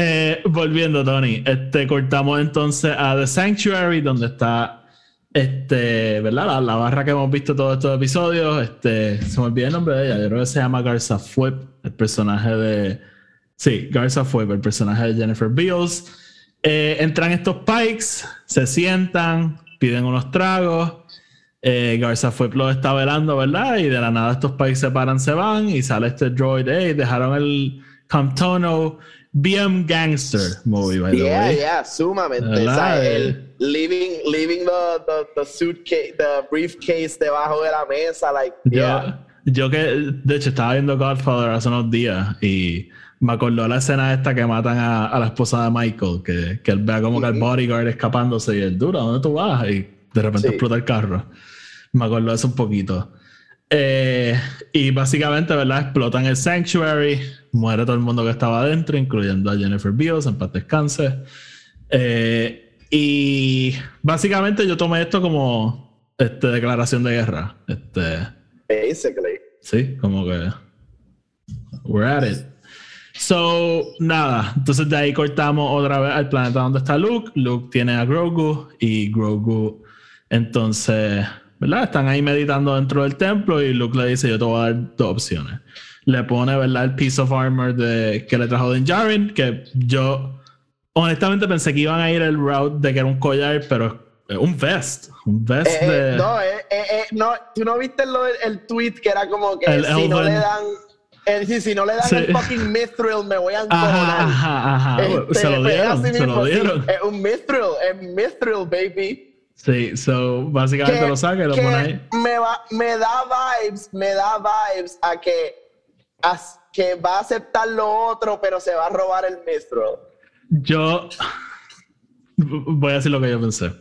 Eh, volviendo, Tony, este, cortamos entonces a The Sanctuary, donde está este, ¿verdad? La, barra que hemos visto todos estos episodios. Este, se me olvidó el nombre de ella, yo creo que se llama Garza Fuep, el personaje de. Sí, Garza Fuep, el personaje de Jennifer Beals. Eh, entran estos pikes, se sientan, piden unos tragos. Eh, Garza Fuep los está velando, ¿verdad? Y de la nada estos pikes se paran, se van y sale este droid, hey, dejaron el Camptono BM Gangster movie, by the Yeah, way. yeah, sumamente. O sea, el leaving, leaving the, the, the suitcase, the briefcase debajo de la mesa, like, Yo, yeah. yo que, de hecho, estaba viendo Godfather hace unos días y me acordó la escena esta que matan a, a la esposa de Michael, que, que él vea como que el bodyguard escapándose y él, dura, ¿dónde tú vas? Y de repente Sí. explota el carro. Me acordó eso un poquito. Eh, y básicamente, ¿verdad? Explotan el Sanctuary, muere todo el mundo que estaba adentro, incluyendo a Jennifer Beals, en paz descanse. Eh, y básicamente yo tomé esto como este, declaración de guerra. Este, Basically. Sí, como que. We're at it. So, nada. Entonces de ahí cortamos otra vez al planeta donde está Luke. Luke tiene a Grogu y Grogu. Entonces, ¿verdad? Están ahí meditando dentro del templo y Luke le dice: Yo te voy a dar dos opciones. Le pone, ¿verdad? El piece of armor de, que le trajo Din Djarin, que yo honestamente pensé que iban a ir el route de que era un collar, pero es un vest. Un vest Eh, eh, de. no, eh, eh, eh, no, tú no viste lo del- el tweet que era como que El si no le dan, eh, si, si no le dan Sí. el fucking mithril me voy a encojonar. Ajá, ajá, ajá. Este, se lo pues, dieron, se mismo, lo sí, dieron. Es un mithril, es mithril, baby. Sí, so básicamente lo saca y lo pone ahí. Me, va, me da vibes, me da vibes a que, a que va a aceptar lo otro, pero se va a robar el mithril. Yo voy a decir lo que yo pensé.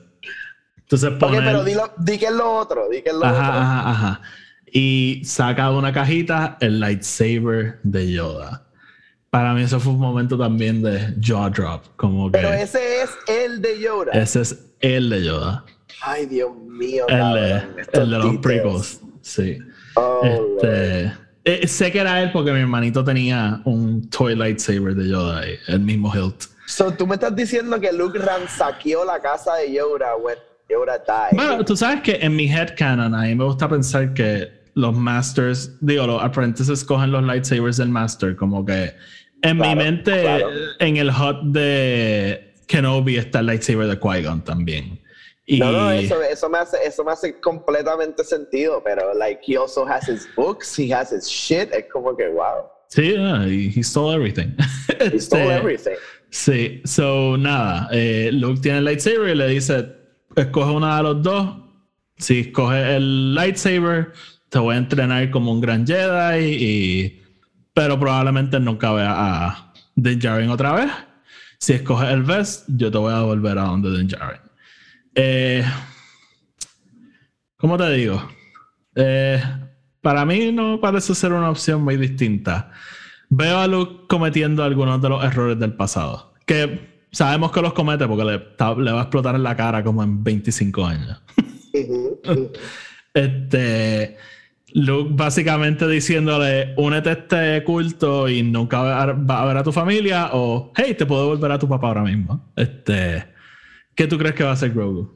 Entonces Ok, pone. pero dilo, di que es lo otro, di que es lo Ajá, otro. ajá, ajá. Y saca de una cajita el lightsaber de Yoda. Para mí eso fue un momento también de jaw drop, como que Pero ese es el de Yoda. ese es el de Yoda, Ay, Dios mío. el de, cabrón, el de los prequels, sí. Oh. Este, eh, sé que era él porque mi hermanito tenía un toy lightsaber de Yoda ahí, el mismo hilt. So, tú me estás diciendo que Luke ransaqueó la casa de Yoda when Yoda died. Bueno, tú sabes que en mi headcanon a mí me gusta pensar que los masters, digo, los apprentices cogen los lightsabers del master, como que en mi Claro, mente, claro. en el hot de Kenobi está el lightsaber de Qui-Gon también. Y No, no, eso, eso, me hace, eso me hace completamente sentido, pero like he also has his books, he has his shit, es como que wow, sí, ah, he, he stole everything. <laughs> he stole Este, everything. Sí, so nada, eh, Luke tiene el lightsaber y le dice, escoge una de los dos. Si escoges el lightsaber, te voy a entrenar como un gran Jedi, y, pero probablemente nunca vea a Din Djarin otra vez. Si escoges el vest, yo te voy a volver a donde Din Djarin. Eh, ¿Cómo te digo? Eh, para mí no parece ser una opción muy distinta. Veo a Luke cometiendo algunos de los errores del pasado. Que sabemos que los comete porque le, le va a explotar en la cara como en 25 años. <laughs> Este. Luke básicamente diciéndole: únete a este culto y nunca va a, ver a tu familia. O hey, te puedo volver a tu papá ahora mismo. Este. ¿Qué tú crees que va a hacer Grogu?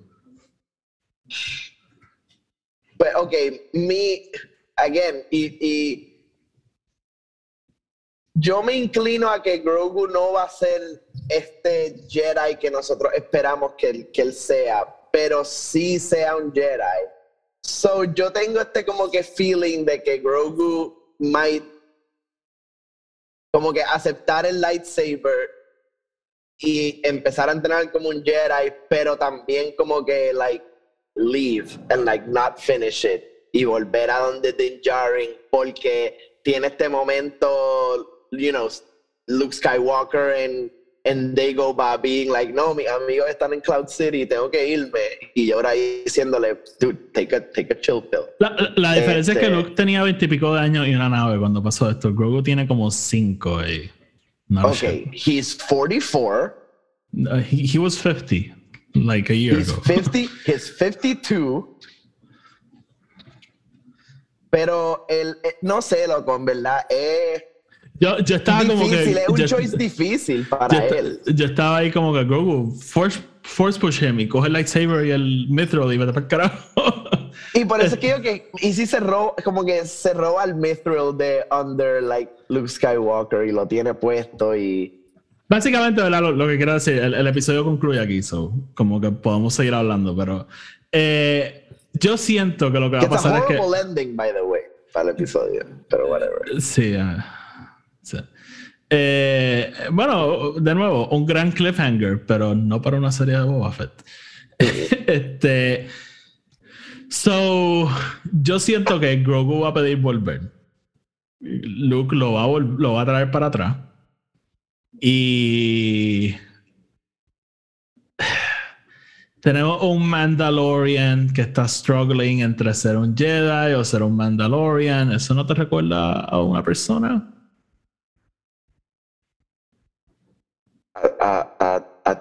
Pues, ok, mi, again, y, y yo me inclino a que Grogu no va a ser este Jedi que nosotros esperamos que, que él sea, pero sí sea un Jedi. So, yo tengo este como que feeling de que Grogu might como que aceptar el lightsaber y empezar a entrenar como un Jedi, pero también como que like leave and like not finish it y volver a donde Din Djarin porque tiene este momento, you know, Luke Skywalker and and they go by being like, no, mis amigos están en Cloud City, tengo que irme y yo ahora ahí diciéndole, dude, take a take a chill pill. La, la- la diferencia es que Este- Luke tenía veintipico de años y una nave cuando pasó esto. Grogu tiene como cinco y. No Okay, he's 44, Uh, he, he was 50 like a year he's ago. 50, he's 52. Pero el, eh, no sé, loco, en verdad, es Yo, yo estaba como que. difícil, es un yo, choice difícil para yo, él. yo estaba ahí como que Grogu, force, force push him y coge el lightsaber y el mithril y vete para el carajo. <laughs> Y por eso es que digo <laughs> que, y si se roba, como que se roba el mithril de under, like, Luke Skywalker y lo tiene puesto y... Básicamente, ¿verdad? Lo, lo que quiero decir, el, el episodio concluye aquí, so, como que podemos seguir hablando, pero eh, yo siento que lo que va a pasar es que. horrible ending, by the way, para el episodio, pero whatever. Sí, ah, sí. Eh, bueno, de nuevo, un gran cliffhanger, pero no para una serie de Boba Fett. <laughs> este. So, yo siento que Grogu va a pedir volver. Luke lo va a, lo va a traer para atrás. Y. <sighs> Tenemos un Mandalorian que está struggling entre ser un Jedi o ser un Mandalorian. ¿Eso no te recuerda a una persona? A, a, a,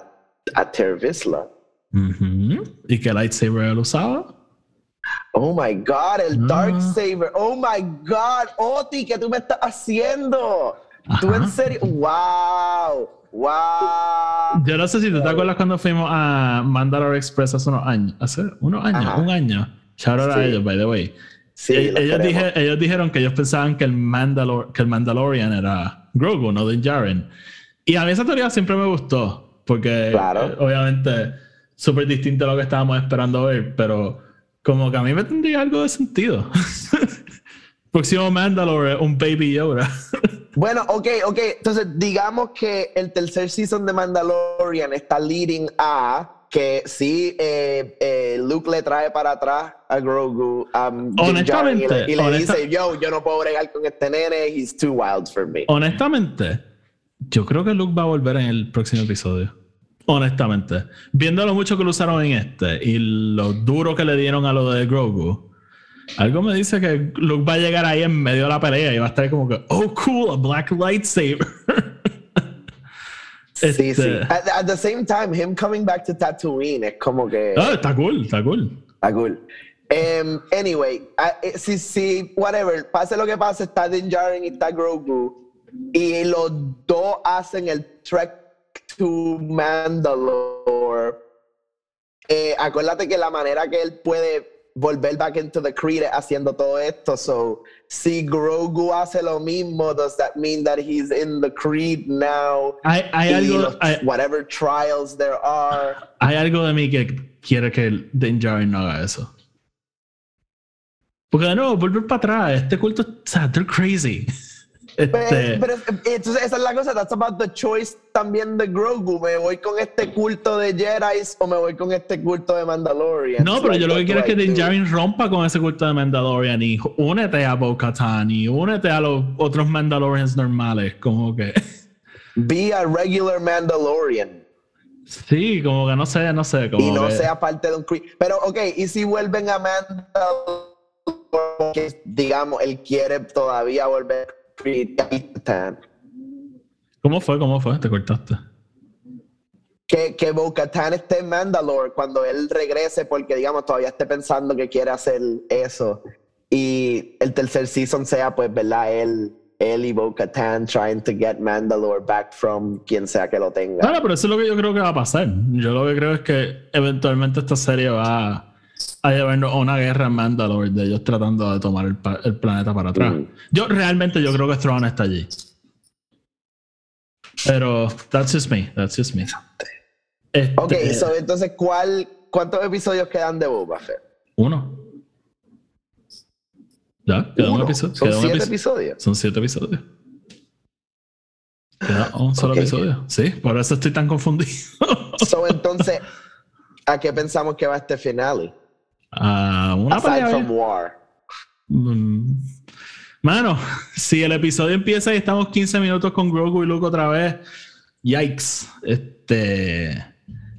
a Tervisla. ¿Y qué lightsaber él usaba? Oh my God, el Ah. Dark Saber. Oh my God, Oti, ¿qué tú me estás haciendo? ¿Tú en serio? ¡Wow! ¡Wow! Yo no sé si tú te acuerdas cuando fuimos a Mandalore Express hace unos años. Hace unos años, Ajá. un año. Shout out a ellos, by the way. Sí, E- los ellos, queremos. dije- ellos dijeron que ellos pensaban que el, Mandalor que el Mandalorian era Grogu, no Din Djarin. Y a mí esa teoría siempre me gustó, porque Claro. eh, obviamente súper distinto a lo que estábamos esperando ver, pero como que a mí me tendría algo de sentido. <laughs> Próximo Mandalore un Baby Yoda. <laughs> Bueno, ok, ok. Entonces, digamos que el tercer season de Mandalorian está leading a que sí, eh, eh, Luke le trae para atrás a Grogu um, Honestamente, y le, y le honesta- dice, yo, yo no puedo bregar con este nene, he's too wild for me. Honestamente, yo creo que Luke va a volver en el próximo episodio. Honestamente. Viendo lo mucho que lo usaron en este y lo duro que le dieron a lo de Grogu, algo me dice que Luke va a llegar ahí en medio de la pelea y va a estar como que, oh, cool, a black lightsaber. <laughs> Sí, Este- sí. At, at the same time, him coming back to Tatooine es como que... Ah, está cool, está cool. Está cool. Em, anyway, eh, si, si, whatever, pase lo que pase, está Din Djarin y está Grogu. Y los dos hacen el trek to Mandalore. Eh, acuérdate que la manera que él puede volver back into the Creed es haciendo todo esto. So, si Grogu hace lo mismo, does that mean that he's in the Creed now? Hay, hay algo, los- hay, whatever trials there are. hay algo de mí que quiere que Din Djarin no haga eso. Porque de nuevo, volver para atrás, este culto, o sea, they're crazy. <laughs> Pero, Este, pero es- entonces esa es la cosa, that's about the choice también de Grogu. ¿Me voy con este culto de Jedi o me voy con este culto de Mandalorian? No, pero yo lo que quiero es que Din Djarin rompa con ese culto de Mandalorian y únete a Bo-Katan y únete a los otros Mandalorians normales, como que Be a regular Mandalorian sí, como que no sé, no sé, como y no que- sea parte de un Creed. Pero, ok, ¿y si vuelven a Mandalorian? Que, digamos, él quiere todavía volver. ¿Cómo fue? ¿Cómo fue? Te cortaste. Que, que Bo-Katan esté en Mandalore cuando él regrese, porque digamos todavía esté pensando que quiere hacer eso. Y el tercer season sea, pues, ¿verdad? Él, él y Bo-Katan trying to get Mandalore back from quien sea que lo tenga. Bueno, pero eso es lo que yo creo que va a pasar. Yo lo que creo es que eventualmente esta serie va a llevarnos a una guerra en Mandalore de ellos tratando de tomar el, planeta para atrás. Mm. Yo realmente yo creo que Thrawn está allí. Pero that's just me, that's just me. Este, Ok, so, entonces, ¿cuál, ¿cuántos episodios quedan de Boba Fett? Uno. Ya, queda un episodio. Son queda siete episodio. episodios. Son siete episodios. Queda un solo episodio. Sí, por eso estoy tan confundido. So, <laughs> entonces, ¿a qué pensamos que va este finale? Ah, una Aside pelea from. War. Mm. Mano, <laughs> si el episodio empieza y estamos 15 minutos con Grogu y Luke otra vez, yikes. Este.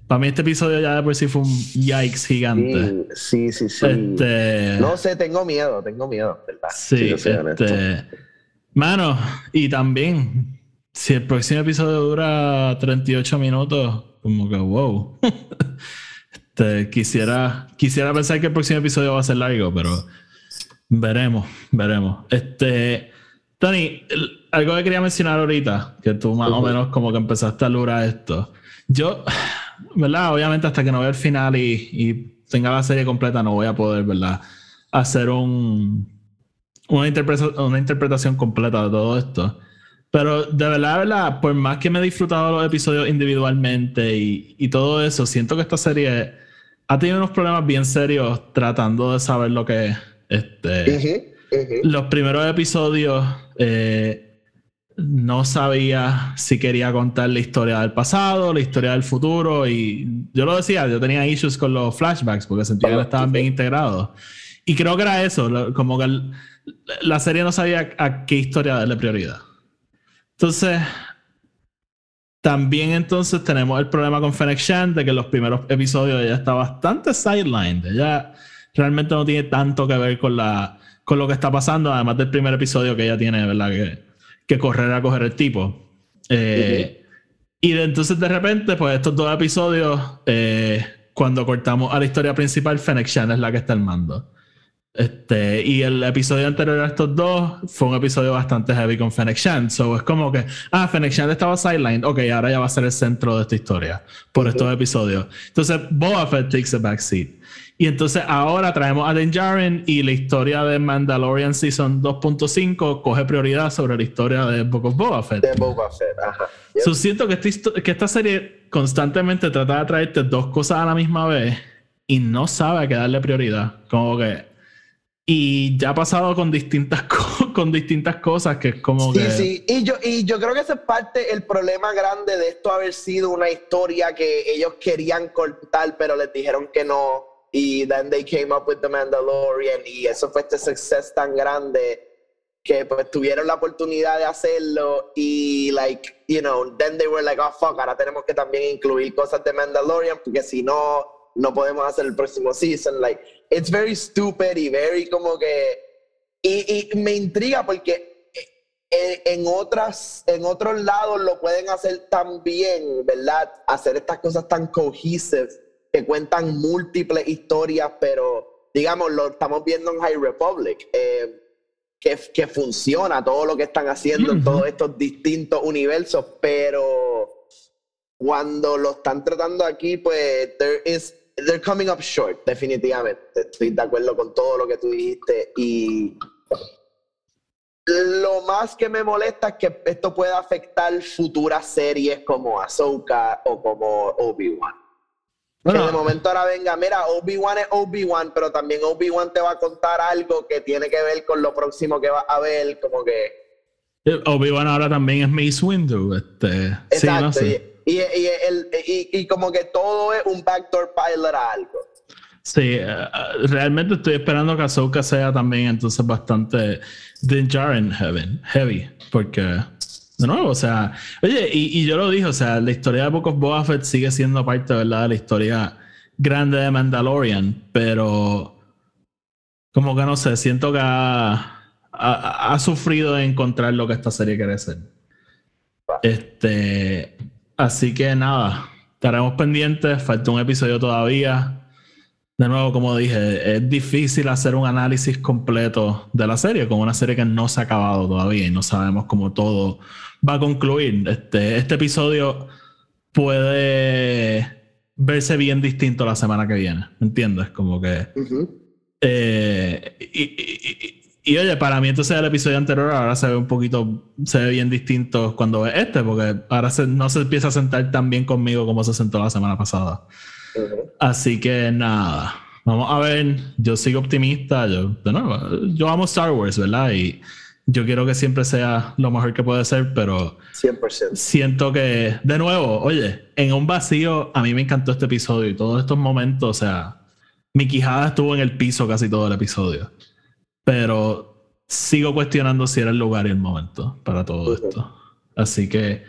Para mí, este episodio ya de por sí fue un yikes gigante. Sí, sí, sí. sí. Este. No sé, tengo miedo, tengo miedo, ¿verdad? Sí, Si este. Mano, y también, si el próximo episodio dura 38 minutos, como que wow. <laughs> este, quisiera, quisiera pensar que el próximo episodio va a ser largo, pero veremos, veremos. Este, Tony, algo que quería mencionar ahorita, que tú más o menos como que empezaste a lograr esto. Yo, ¿verdad? Obviamente hasta que no vea el final y, y tenga la serie completa no voy a poder, ¿verdad? Hacer un, una, interpretación, una interpretación completa de todo esto. Pero de verdad, de verdad, por más que me he disfrutado los episodios individualmente y, y todo eso, siento que esta serie ha tenido unos problemas bien serios tratando de saber lo que es. Este, Ujú, ujú. los primeros episodios, eh, no sabía si quería contar la historia del pasado, la historia del futuro. Y yo lo decía, yo tenía issues con los flashbacks porque sentía que estaban bien integrados. Y creo que era eso, como que la serie no sabía a qué historia darle prioridad. Entonces, también entonces tenemos el problema con Fennec Shan de que en los primeros episodios ella está bastante sidelined. Ella realmente no tiene tanto que ver con, la, con lo que está pasando, además del primer episodio que ella tiene, ¿verdad? Que, que correr a coger el tipo. Eh, y entonces de repente, pues estos dos episodios, eh, cuando cortamos a la historia principal, Fennec Shan es la que está al mando. Este, y el episodio anterior a estos dos fue un episodio bastante heavy con Fennec Shand. So es como que, ah, Fennec Shand estaba sidelined. Ok, ahora ya va a ser el centro de esta historia por estos episodios. Entonces, Boba Fett takes a backseat. Y entonces ahora traemos a Din Djarin y la historia de Mandalorian Season 2.5 coge prioridad sobre la historia de Book of Boba Fett. De Boba Fett, ajá. So siento que, que esta serie constantemente trata de traerte dos cosas a la misma vez y no sabe a qué darle prioridad. Como que y ya ha pasado con distintas, <laughs> con distintas cosas que es como sí, que... Sí, y yo, y yo creo que ese es parte el problema grande de esto haber sido una historia que ellos querían cortar, pero les dijeron que no. Y then they came up with The Mandalorian y eso fue este success tan grande que pues tuvieron la oportunidad de hacerlo y like, you know, then they were like, oh fuck, ahora tenemos que también incluir cosas de Mandalorian porque si no, no podemos hacer el próximo season. Like, it's very stupid y very como que... Y, y me intriga porque eh, en, otras, en otros lados lo pueden hacer tan bien, ¿verdad? Hacer estas cosas tan cohesive que cuentan múltiples historias, pero digamos, lo estamos viendo en High Republic. Eh, que, que, funciona todo lo que están haciendo en todos estos distintos universos, pero cuando lo están tratando aquí, pues there is they're coming up short, definitivamente. Estoy de acuerdo con todo lo que tú dijiste. Y lo más que me molesta es que esto pueda afectar futuras series como Ahsoka o como Obi-Wan. que de momento ahora venga, mira, Obi-Wan es Obi-Wan, pero también Obi-Wan te va a contar algo que tiene que ver con lo próximo que va a ver, como que... Obi-Wan ahora también es Mace Windu. Este, Exacto. Sí, y, y, el, y, y, como que todo es un backdoor pilot a algo. Sí, uh, realmente estoy esperando que Ahsoka sea también entonces bastante Danger in Heaven, heavy, porque de nuevo, o sea, oye, y, yo lo dije, o sea, la historia de Book of Boba Fett sigue siendo parte, ¿verdad?, de la historia grande de Mandalorian, pero como que no sé, siento que ha, ha, ha sufrido de encontrar lo que esta serie quiere ser. Este, Así que nada, estaremos pendientes, falta un episodio todavía. De nuevo, como dije, es difícil hacer un análisis completo de la serie, con una serie que no se ha acabado todavía y no sabemos cómo todo va a concluir. Este, este episodio puede verse bien distinto la semana que viene, ¿me entiendes? Como que... Eh, y, y oye, para mí entonces el episodio anterior ahora se ve un poquito, se ve bien distinto cuando ve este, porque ahora no se empieza a sentar tan bien conmigo como se sentó la semana pasada. Así que nada, vamos a ver, yo sigo optimista, yo, de nuevo, yo amo Star Wars, ¿verdad? Y yo quiero que siempre sea lo mejor que puede ser, pero 100%. siento que, de nuevo, oye, en un vacío, a mí me encantó este episodio y todos estos momentos, o sea, mi quijada estuvo en el piso casi todo el episodio pero sigo cuestionando si era el lugar y el momento para todo esto. Así que,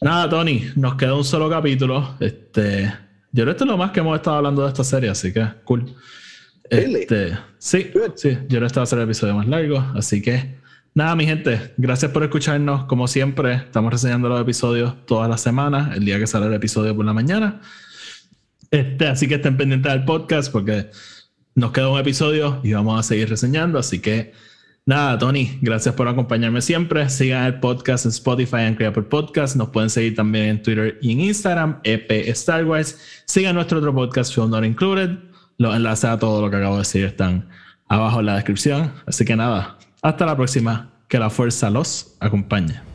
nada, Tony, nos queda un solo capítulo. Este, yo creo que esto es lo más que hemos estado hablando de esta serie, así que cool. Este, sí, sí, yo creo que este va a ser el episodio más largo, así que nada, mi gente, gracias por escucharnos. Como siempre, estamos reseñando los episodios todas las semanas, el día que sale el episodio por la mañana. Este, así que estén pendientes del podcast porque nos queda un episodio y vamos a seguir reseñando, así que nada, Tony, gracias por acompañarme siempre. Sigan el podcast en Spotify en por Podcast. Nos pueden seguir también en Twitter y en Instagram, EP Star Wars. Sigan nuestro otro podcast, Film Not Included. Los enlaces a todo lo que acabo de decir están abajo en la descripción. Así que nada, hasta la próxima. Que la fuerza los acompañe.